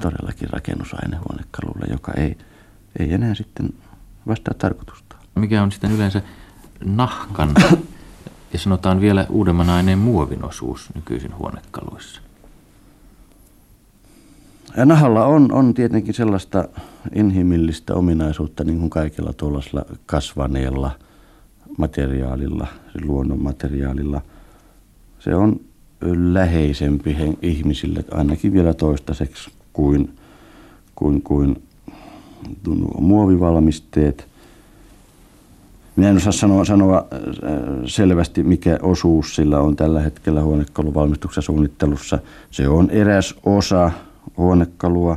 Speaker 9: todellakin rakennusaine huonekalulle, joka ei, ei enää sitten vastaa tarkoitusta.
Speaker 5: Mikä on sitten yleensä nahkan ja sanotaan vielä uudemman aineen muovin osuus nykyisin huonekaluissa?
Speaker 9: Ja nahalla on, on tietenkin sellaista inhimillistä ominaisuutta niin kuin kaikilla tuollaisella kasvaneella materiaalilla, luonnon materiaalilla. Se on läheisempi ihmisille ainakin vielä toistaiseksi kuin, kuin, kuin muovivalmisteet. Minä en osaa sanoa, sanoa äh, selvästi, mikä osuus sillä on tällä hetkellä huonekaluvalmistuksessa suunnittelussa. Se on eräs osa huonekalua.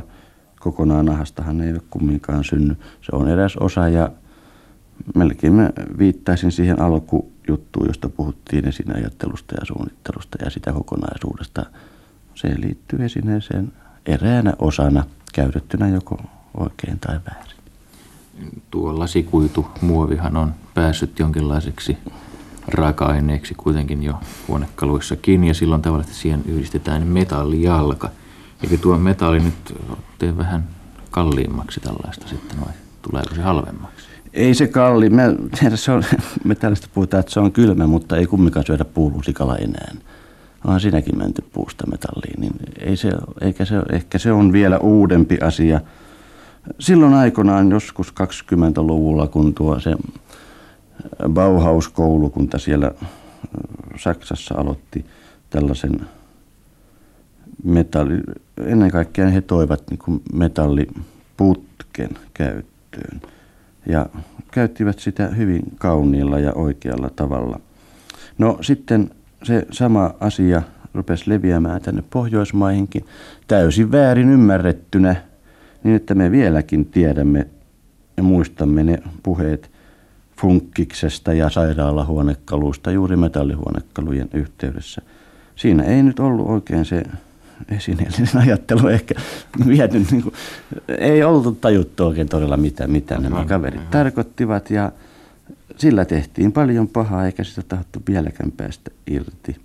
Speaker 9: Kokonaan nahastahan ei ole kumminkaan synny. Se on eräs osa ja melkein mä viittaisin siihen alkujuttuun, josta puhuttiin esineajattelusta ja suunnittelusta ja sitä kokonaisuudesta. Se liittyy esineeseen eräänä osana käytettynä joko oikein tai väärin.
Speaker 5: Tuo lasikuitu muovihan on päässyt jonkinlaiseksi raaka-aineeksi kuitenkin jo huonekaluissakin ja silloin tavallisesti siihen yhdistetään metallijalka. Eikö tuo metalli nyt tee vähän kalliimmaksi tällaista sitten vai tuleeko se halvemmaksi?
Speaker 9: Ei se kalli. Me, se on, me tällaista puhutaan, että se on kylmä, mutta ei kumminkaan syödä puulusikala enää. Onhan siinäkin menty puusta metalliin, niin ei se, eikä se, ehkä se on vielä uudempi asia – silloin aikanaan joskus 20-luvulla, kun tuo se Bauhaus-koulukunta siellä Saksassa aloitti tällaisen metalli, ennen kaikkea he toivat niin kuin metalliputken käyttöön ja käyttivät sitä hyvin kauniilla ja oikealla tavalla. No sitten se sama asia rupesi leviämään tänne Pohjoismaihinkin täysin väärin ymmärrettynä – niin että me vieläkin tiedämme ja muistamme ne puheet funkkiksesta ja sairaalahuonekaluista juuri metallihuonekalujen yhteydessä. Siinä ei nyt ollut oikein se esineellinen ajattelu ehkä viety, niin kuin, ei oltu tajuttu oikein todella mitä, mitä nämä kaverit tarkoittivat ja sillä tehtiin paljon pahaa eikä sitä tahdottu vieläkään päästä irti.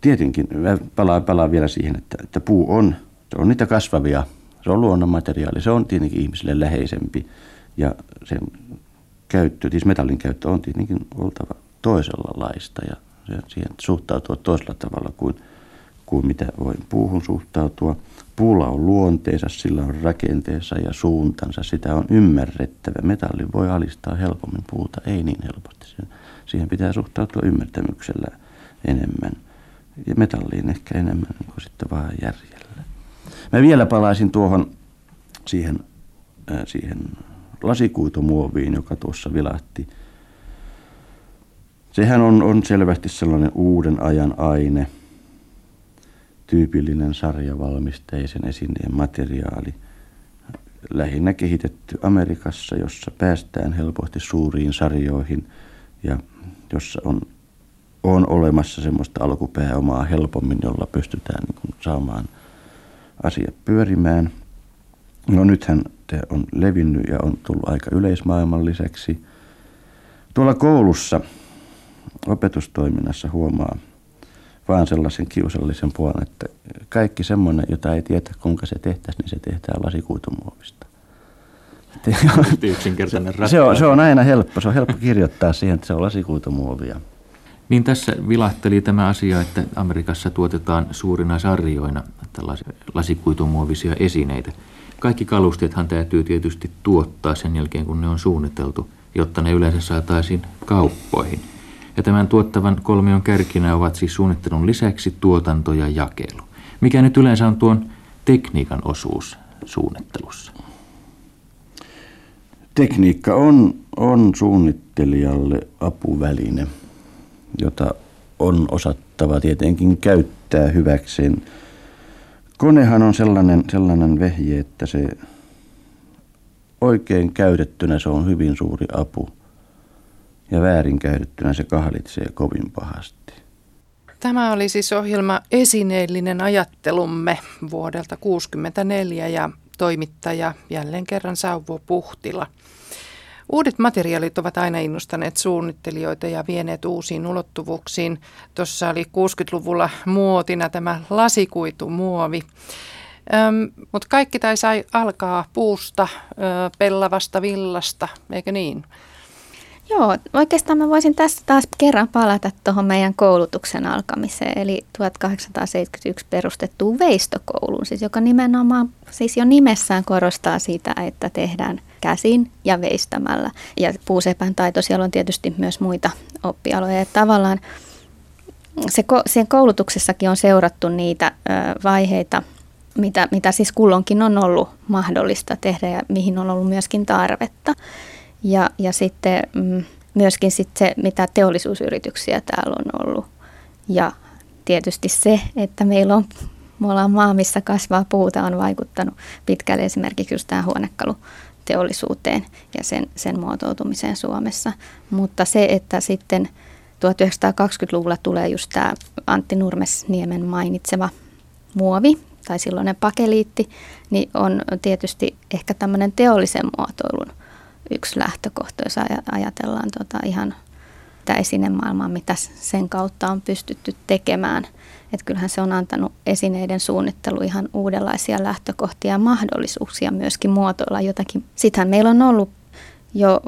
Speaker 9: Tietenkin, palaan, palaan vielä siihen, että, että puu on se on niitä kasvavia, se on luonnonmateriaali, se on tietenkin ihmisille läheisempi ja sen käyttö, siis metallin käyttö on tietenkin oltava toisella laista ja siihen suhtautua toisella tavalla kuin, kuin mitä voi puuhun suhtautua. Puulla on luonteensa, sillä on rakenteensa ja suuntansa, sitä on ymmärrettävä. Metalli voi alistaa helpommin puuta, ei niin helposti. Siihen pitää suhtautua ymmärtämyksellä enemmän ja metalliin ehkä enemmän kuin sitten vaan järjellä. Mä vielä palaisin tuohon siihen, äh, siihen lasikuitumuoviin, joka tuossa vilahti. Sehän on, on selvästi sellainen uuden ajan aine, tyypillinen sarjavalmisteisen esineen materiaali, lähinnä kehitetty Amerikassa, jossa päästään helposti suuriin sarjoihin ja jossa on, on olemassa semmoista alkupääomaa helpommin, jolla pystytään niin saamaan – asiat pyörimään. No nythän se on levinnyt ja on tullut aika yleismaailmalliseksi. Tuolla koulussa opetustoiminnassa huomaa vaan sellaisen kiusallisen puolen, että kaikki semmoinen, jota ei tiedä kuinka se tehtäisiin, niin se tehdään lasikuitumuovista.
Speaker 5: Yksinkertainen
Speaker 9: se, on, se on aina helppo. Se on helppo kirjoittaa siihen, että se on lasikuitumuovia.
Speaker 5: Niin tässä vilahteli tämä asia, että Amerikassa tuotetaan suurina sarjoina tällaisia lasikuitumuovisia esineitä. Kaikki kalusteethan täytyy tietysti tuottaa sen jälkeen, kun ne on suunniteltu, jotta ne yleensä saataisiin kauppoihin. Ja tämän tuottavan kolmion kärkinä ovat siis suunnittelun lisäksi tuotanto ja jakelu. Mikä nyt yleensä on tuon tekniikan osuus suunnittelussa?
Speaker 9: Tekniikka on, on suunnittelijalle apuväline – jota on osattava tietenkin käyttää hyväkseen. Konehan on sellainen, sellainen vehje, että se oikein käytettynä se on hyvin suuri apu ja väärin käytettynä se kahlitsee kovin pahasti.
Speaker 6: Tämä oli siis ohjelma Esineellinen ajattelumme vuodelta 1964 ja toimittaja jälleen kerran Sauvo Puhtila. Uudet materiaalit ovat aina innostaneet suunnittelijoita ja vieneet uusiin ulottuvuuksiin. Tuossa oli 60-luvulla muotina tämä lasikuitumuovi. Mutta kaikki tai sai alkaa puusta, ö, pellavasta, villasta, eikö niin?
Speaker 7: Joo, oikeastaan mä voisin tässä taas kerran palata tuohon meidän koulutuksen alkamiseen, eli 1871 perustettuun veistokouluun, siis joka nimenomaan siis jo nimessään korostaa sitä, että tehdään käsin ja veistämällä. Ja puusepän taito, siellä on tietysti myös muita oppialoja. Ja tavallaan se, sen koulutuksessakin on seurattu niitä ö, vaiheita, mitä, mitä siis kullonkin on ollut mahdollista tehdä ja mihin on ollut myöskin tarvetta. Ja, ja sitten mm, myöskin sit se, mitä teollisuusyrityksiä täällä on ollut. Ja tietysti se, että meillä on, me ollaan maa, missä kasvaa puuta, on vaikuttanut pitkälle esimerkiksi just tähän huonekaluteollisuuteen ja sen, sen muotoutumiseen Suomessa. Mutta se, että sitten 1920-luvulla tulee just tämä Antti Nurmesniemen mainitsema muovi, tai silloinen pakeliitti, niin on tietysti ehkä tämmöinen teollisen muotoilun yksi lähtökohta, jos ajatellaan tota ihan sitä esinemaailmaa, mitä sen kautta on pystytty tekemään. Että kyllähän se on antanut esineiden suunnittelu ihan uudenlaisia lähtökohtia ja mahdollisuuksia myöskin muotoilla jotakin. Sittenhän meillä on ollut jo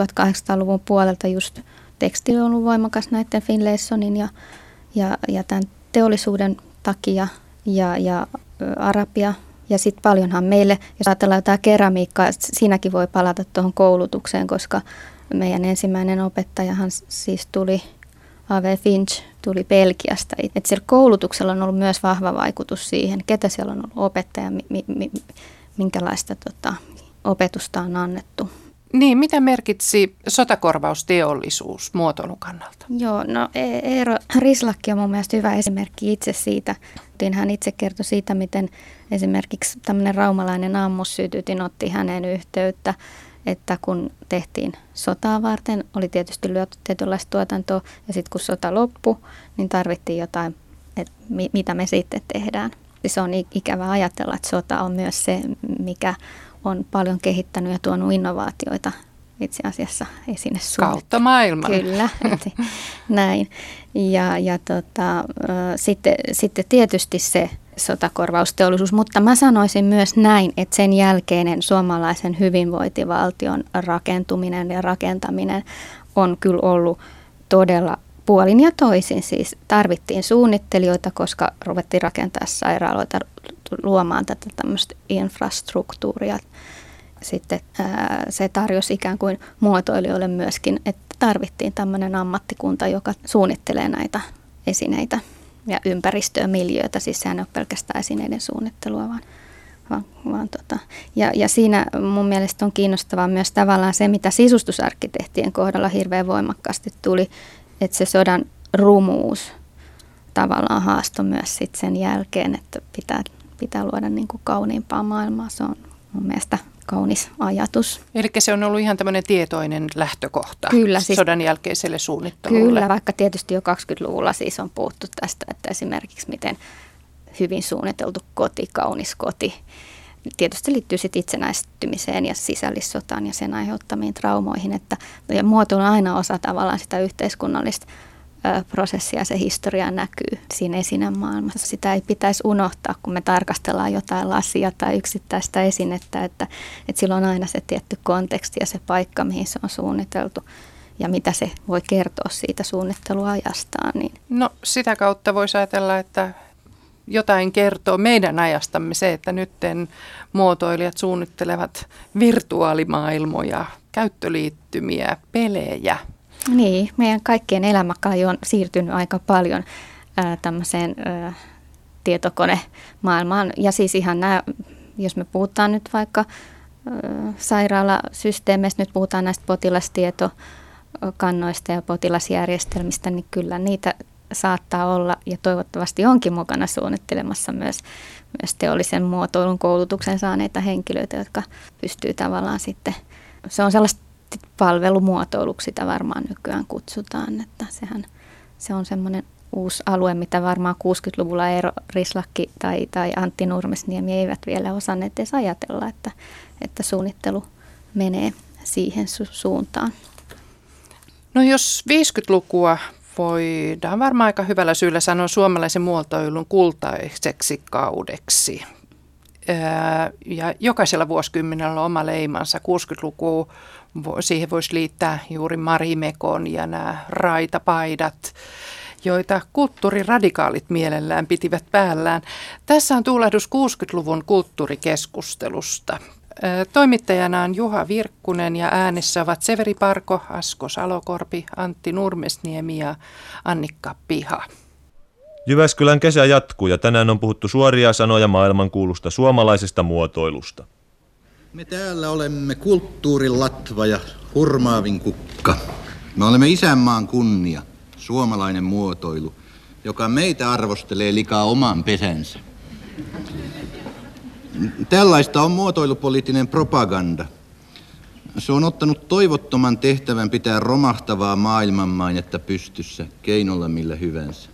Speaker 7: 1800-luvun puolelta just tekstiili on ollut voimakas näiden Finlaysonin ja, ja, ja tämän teollisuuden takia ja, ja Arabia ja sitten paljonhan meille, jos ajatellaan jotain keramiikkaa, siinäkin voi palata tuohon koulutukseen, koska meidän ensimmäinen opettajahan siis tuli, A.V. Finch, tuli Belgiasta. Et siellä koulutuksella on ollut myös vahva vaikutus siihen, ketä siellä on ollut opettaja, mi, mi, minkälaista tota, opetusta on annettu.
Speaker 6: Niin, mitä merkitsi sotakorvausteollisuus muotoilun kannalta?
Speaker 7: Joo, no e- Eero Rislakki on mun mielestä hyvä esimerkki itse siitä. Hän itse kertoi siitä, miten esimerkiksi tämmöinen raumalainen ammussytytin otti hänen yhteyttä, että kun tehtiin sotaa varten, oli tietysti lyöty tietynlaista tuotantoa, ja sitten kun sota loppui, niin tarvittiin jotain, että mi- mitä me sitten tehdään. Se on ikävä ajatella, että sota on myös se, mikä on paljon kehittänyt ja tuonut innovaatioita itse asiassa esine
Speaker 6: Kautta maailman.
Speaker 7: Kyllä, näin. Ja, ja tota, sitten, sitten tietysti se sotakorvausteollisuus, mutta mä sanoisin myös näin, että sen jälkeinen suomalaisen hyvinvointivaltion rakentuminen ja rakentaminen on kyllä ollut todella puolin ja toisin. Siis tarvittiin suunnittelijoita, koska ruvettiin rakentaa sairaaloita, luomaan tätä tämmöistä infrastruktuuria. Sitten ää, se tarjosi ikään kuin muotoilijoille myöskin, että tarvittiin tämmöinen ammattikunta, joka suunnittelee näitä esineitä ja ympäristöä, miljöitä. Siis sehän ei ole pelkästään esineiden suunnittelua, vaan, vaan, vaan tota. ja, ja siinä mun mielestä on kiinnostavaa myös tavallaan se, mitä sisustusarkkitehtien kohdalla hirveän voimakkaasti tuli, että se sodan rumuus tavallaan haasto myös sit sen jälkeen, että pitää pitää luoda niin kuin kauniimpaa maailmaa. Se on mun mielestä kaunis ajatus.
Speaker 6: Eli se on ollut ihan tämmöinen tietoinen lähtökohta Kyllä, siis, sodan jälkeiselle suunnittelulle.
Speaker 7: Kyllä, vaikka tietysti jo 20-luvulla siis on puhuttu tästä, että esimerkiksi miten hyvin suunniteltu koti, kaunis koti, tietysti liittyy sitten itsenäistymiseen ja sisällissotaan ja sen aiheuttamiin traumoihin, että ja muoto on aina osa tavallaan sitä yhteiskunnallista prosessia, se historia näkyy siinä esinemaailmassa. Sitä ei pitäisi unohtaa, kun me tarkastellaan jotain lasia tai yksittäistä esinettä, että, että sillä on aina se tietty konteksti ja se paikka, mihin se on suunniteltu ja mitä se voi kertoa siitä suunnitteluajastaan. Niin.
Speaker 6: No sitä kautta voisi ajatella, että jotain kertoo meidän ajastamme se, että nytten muotoilijat suunnittelevat virtuaalimaailmoja, käyttöliittymiä, pelejä –
Speaker 7: niin, meidän kaikkien elämä kai on siirtynyt aika paljon ää, tämmöiseen ää, tietokonemaailmaan. Ja siis ihan nämä, jos me puhutaan nyt vaikka ää, sairaalasysteemeistä, nyt puhutaan näistä potilastietokannoista ja potilasjärjestelmistä, niin kyllä niitä saattaa olla ja toivottavasti onkin mukana suunnittelemassa myös, myös teollisen muotoilun koulutuksen saaneita henkilöitä, jotka pystyy tavallaan sitten, se on sellaista palvelumuotoiluksi sitä varmaan nykyään kutsutaan, että sehän se on semmoinen uusi alue, mitä varmaan 60-luvulla Eero Rislakki tai, tai Antti Nurmesniemi eivät vielä osanneet edes ajatella, että, että suunnittelu menee siihen su- suuntaan.
Speaker 6: No jos 50-lukua voidaan varmaan aika hyvällä syyllä sanoa suomalaisen muotoilun kultaiseksi kaudeksi. Ja jokaisella vuosikymmenellä on oma leimansa. 60-luku siihen voisi liittää juuri Marimekon ja nämä raitapaidat, joita kulttuuriradikaalit mielellään pitivät päällään. Tässä on tuulahdus 60-luvun kulttuurikeskustelusta. Toimittajana on Juha Virkkunen ja äänessä ovat Severi Parko, Asko Salokorpi, Antti Nurmesniemi ja Annikka Piha.
Speaker 10: Jyväskylän kesä jatkuu ja tänään on puhuttu suoria sanoja maailmankuulusta suomalaisesta muotoilusta.
Speaker 11: Me täällä olemme kulttuurin latva ja hurmaavin kukka. Me olemme isänmaan kunnia, suomalainen muotoilu, joka meitä arvostelee likaa oman pesänsä. Tällaista on muotoilupoliittinen propaganda. Se on ottanut toivottoman tehtävän pitää romahtavaa maailmanmainetta pystyssä keinolla millä hyvänsä.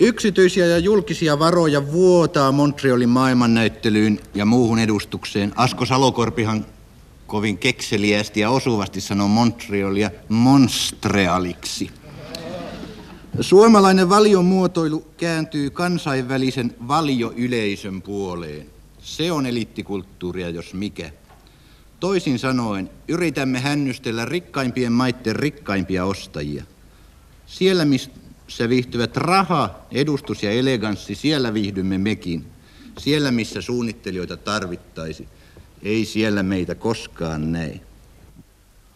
Speaker 11: Yksityisiä ja julkisia varoja vuotaa Montrealin maailmannäyttelyyn ja muuhun edustukseen. Asko Salokorpihan kovin kekseliästi ja osuvasti sanoo Montrealia Monstrealiksi. Suomalainen valiomuotoilu kääntyy kansainvälisen valioyleisön puoleen. Se on elittikulttuuria, jos mikä. Toisin sanoen, yritämme hännystellä rikkaimpien maitten rikkaimpia ostajia. Siellä, missä viihtyvät raha, edustus ja eleganssi, siellä viihdymme mekin. Siellä, missä suunnittelijoita tarvittaisi. Ei siellä meitä koskaan näe.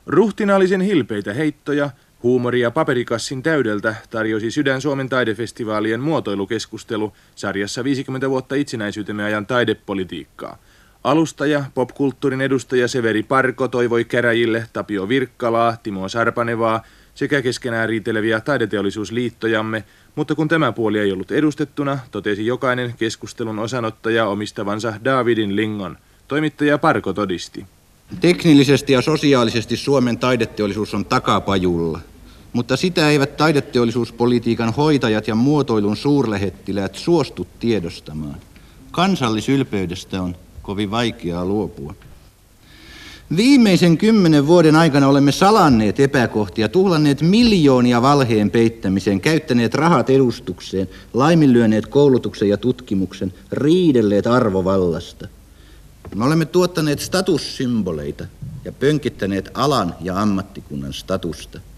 Speaker 10: Ruhtinaalisen hilpeitä heittoja – Huumoria paperikassin täydeltä tarjosi Sydän Suomen taidefestivaalien muotoilukeskustelu sarjassa 50 vuotta itsenäisyytemme ajan taidepolitiikkaa. Alustaja, popkulttuurin edustaja Severi Parko toivoi käräjille Tapio Virkkalaa, Timo Sarpanevaa sekä keskenään riiteleviä taideteollisuusliittojamme, mutta kun tämä puoli ei ollut edustettuna, totesi jokainen keskustelun osanottaja omistavansa Davidin lingon. Toimittaja Parko todisti.
Speaker 11: Teknillisesti ja sosiaalisesti Suomen taideteollisuus on takapajulla – mutta sitä eivät taideteollisuuspolitiikan hoitajat ja muotoilun suurlähettiläät suostu tiedostamaan. Kansallisylpeydestä on kovin vaikeaa luopua. Viimeisen kymmenen vuoden aikana olemme salanneet epäkohtia, tuhlanneet miljoonia valheen peittämiseen, käyttäneet rahat edustukseen, laiminlyöneet koulutuksen ja tutkimuksen, riidelleet arvovallasta. Me olemme tuottaneet statussymboleita ja pönkittäneet alan ja ammattikunnan statusta –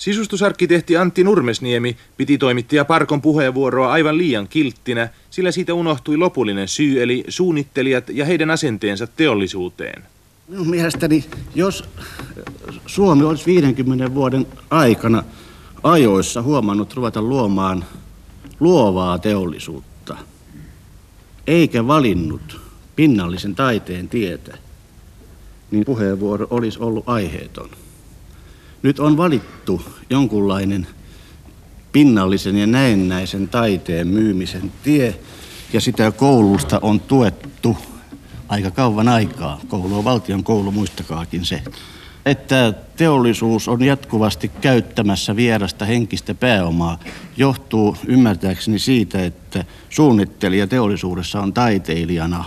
Speaker 10: Sisustusarkkitehti Antti Nurmesniemi piti toimittaja Parkon puheenvuoroa aivan liian kilttinä, sillä siitä unohtui lopullinen syy eli suunnittelijat ja heidän asenteensa teollisuuteen.
Speaker 12: Minun mielestäni, jos Suomi olisi 50 vuoden aikana ajoissa huomannut ruveta luomaan luovaa teollisuutta, eikä valinnut pinnallisen taiteen tietä, niin puheenvuoro olisi ollut aiheeton. Nyt on valittu jonkunlainen pinnallisen ja näennäisen taiteen myymisen tie, ja sitä koulusta on tuettu aika kauan aikaa. Koulu on valtion koulu, muistakaakin se. Että teollisuus on jatkuvasti käyttämässä vierasta henkistä pääomaa, johtuu ymmärtääkseni siitä, että suunnittelija teollisuudessa on taiteilijana.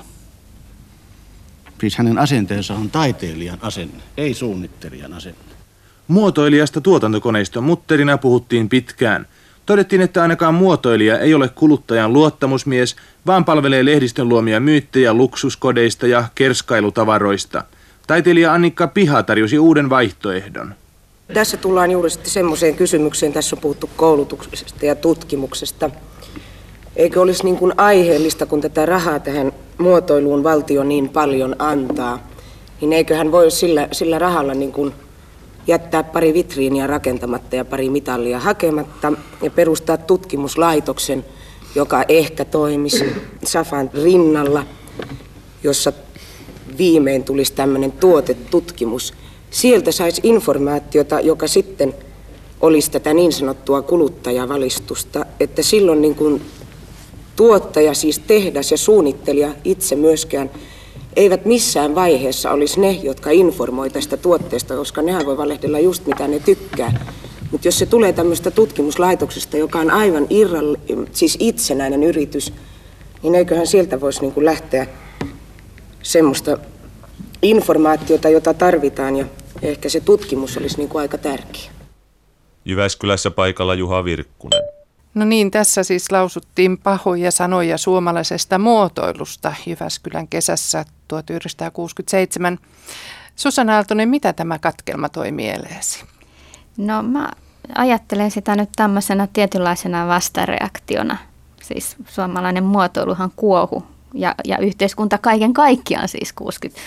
Speaker 12: Siis hänen asenteensa on taiteilijan asenne, ei suunnittelijan asenne.
Speaker 10: Muotoilijasta tuotantokoneiston mutterina puhuttiin pitkään. Todettiin, että ainakaan muotoilija ei ole kuluttajan luottamusmies, vaan palvelee lehdistön luomia myyttejä luksuskodeista ja kerskailutavaroista. Taiteilija Annikka Piha tarjosi uuden vaihtoehdon.
Speaker 13: Tässä tullaan juuri semmoiseen kysymykseen, tässä on puhuttu koulutuksesta ja tutkimuksesta. Eikö olisi niin kuin aiheellista, kun tätä rahaa tähän muotoiluun valtio niin paljon antaa, niin eiköhän voi sillä, sillä rahalla niin kuin jättää pari vitriiniä rakentamatta ja pari mitallia hakematta ja perustaa tutkimuslaitoksen, joka ehkä toimisi Safan rinnalla, jossa viimein tulisi tämmöinen tuotetutkimus. Sieltä saisi informaatiota, joka sitten olisi tätä niin sanottua kuluttajavalistusta, että silloin niin kuin tuottaja, siis tehdas ja suunnittelija itse myöskään eivät missään vaiheessa olisi ne, jotka informoi tästä tuotteesta, koska nehän voi valehdella just mitä ne tykkää. Mutta jos se tulee tämmöistä tutkimuslaitoksesta, joka on aivan irralli, siis itsenäinen yritys, niin eiköhän sieltä voisi niinku lähteä semmoista informaatiota, jota tarvitaan ja ehkä se tutkimus olisi niinku aika tärkeä.
Speaker 10: Jyväskylässä paikalla Juha Virkkunen.
Speaker 6: No niin, tässä siis lausuttiin pahoja sanoja suomalaisesta muotoilusta Jyväskylän kesässä 1967. Susanna Aaltonen, mitä tämä katkelma toi mieleesi?
Speaker 7: No mä ajattelen sitä nyt tämmöisenä tietynlaisena vastareaktiona. Siis suomalainen muotoiluhan kuohu ja, ja yhteiskunta kaiken kaikkiaan siis 60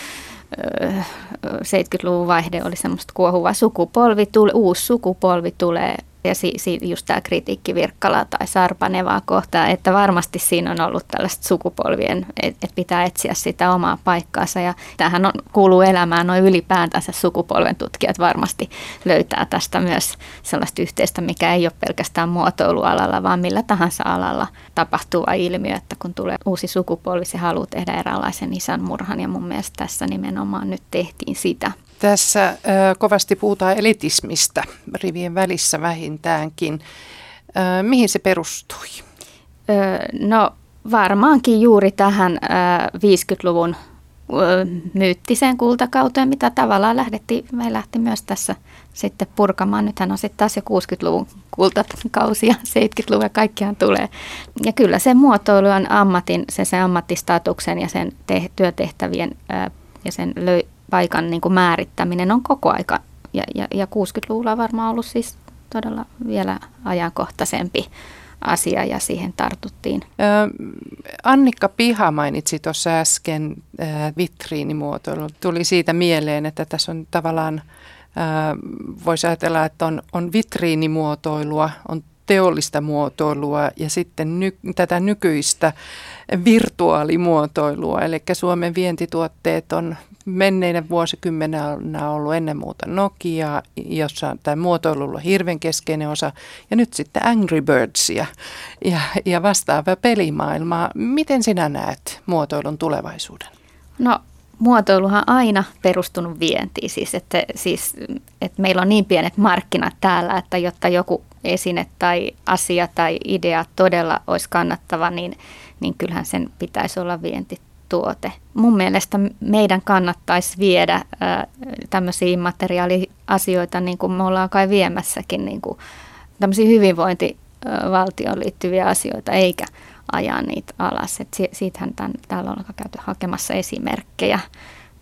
Speaker 7: 70-luvun vaihde oli semmoista kuohuvaa sukupolvi, tule, uusi sukupolvi tulee ja si, si, just tämä kritiikki Virkkala tai Sarpanevaa kohtaan, että varmasti siinä on ollut tällaista sukupolvien, että et pitää etsiä sitä omaa paikkaansa. Ja tähän on, kuuluu elämään noin ylipäätänsä. Sukupolven tutkijat varmasti löytää tästä myös sellaista yhteistä, mikä ei ole pelkästään muotoilualalla, vaan millä tahansa alalla tapahtuva ilmiö, että kun tulee uusi sukupolvi, se haluaa tehdä eräänlaisen isän murhan. Ja mun mielestä tässä nimenomaan nyt tehtiin sitä.
Speaker 6: Tässä kovasti puhutaan elitismistä rivien välissä vähintäänkin. Mihin se perustui?
Speaker 7: No varmaankin juuri tähän ö, 50-luvun ö, myyttiseen kultakauteen, mitä tavallaan lähdettiin, me lähti myös tässä sitten purkamaan. Nythän on sitten taas jo 60-luvun kultakausi ja 70-luvun ja kaikkiaan tulee. Ja kyllä se muotoilu on ammatin, se, se ammattistatuksen ja sen te, työtehtävien ja sen löy, paikan niin kuin määrittäminen on koko aika, ja, ja, ja 60-luvulla on varmaan ollut siis todella vielä ajankohtaisempi asia ja siihen tartuttiin.
Speaker 6: Annikka Piha mainitsi tuossa äsken vitriinimuotoilu. Tuli siitä mieleen, että tässä on tavallaan, voisi ajatella, että on, on vitriinimuotoilua, on teollista muotoilua ja sitten ny, tätä nykyistä virtuaalimuotoilua. Eli Suomen vientituotteet on menneinä vuosikymmenenä ollut ennen muuta Nokia, jossa tämä muotoilu on hirveän keskeinen osa, ja nyt sitten Angry Birdsia ja, ja vastaava pelimaailmaa. Miten sinä näet muotoilun tulevaisuuden?
Speaker 7: No muotoiluhan on aina perustunut vientiin, siis että, siis että meillä on niin pienet markkinat täällä, että jotta joku esine tai asia tai idea todella olisi kannattava, niin, niin kyllähän sen pitäisi olla vienti tuote. Mun mielestä meidän kannattaisi viedä äh, tämmöisiä materiaaliasioita, niin kuin me ollaan kai viemässäkin, niin kuin tämmöisiä hyvinvointivaltioon liittyviä asioita, eikä ajaa niitä alas. Et siitähän tämän, täällä on käyty hakemassa esimerkkejä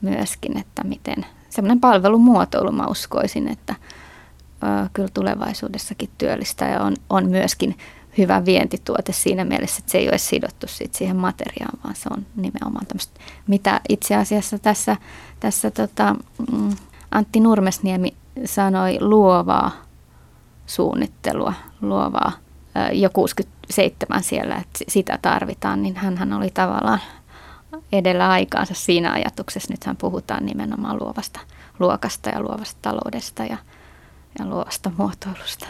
Speaker 7: myöskin, että miten semmoinen palvelumuotoilu mä uskoisin, että kyllä tulevaisuudessakin työllistää ja on, on myöskin hyvä vientituote siinä mielessä, että se ei ole sidottu sit siihen materiaan, vaan se on nimenomaan tämmöistä, mitä itse asiassa tässä, tässä tota, mm, Antti Nurmesniemi sanoi luovaa suunnittelua, luovaa jo 67 siellä, että sitä tarvitaan, niin hän oli tavallaan edellä aikaansa siinä ajatuksessa. Nythän puhutaan nimenomaan luovasta luokasta ja luovasta taloudesta ja, ja luovasta muotoilusta.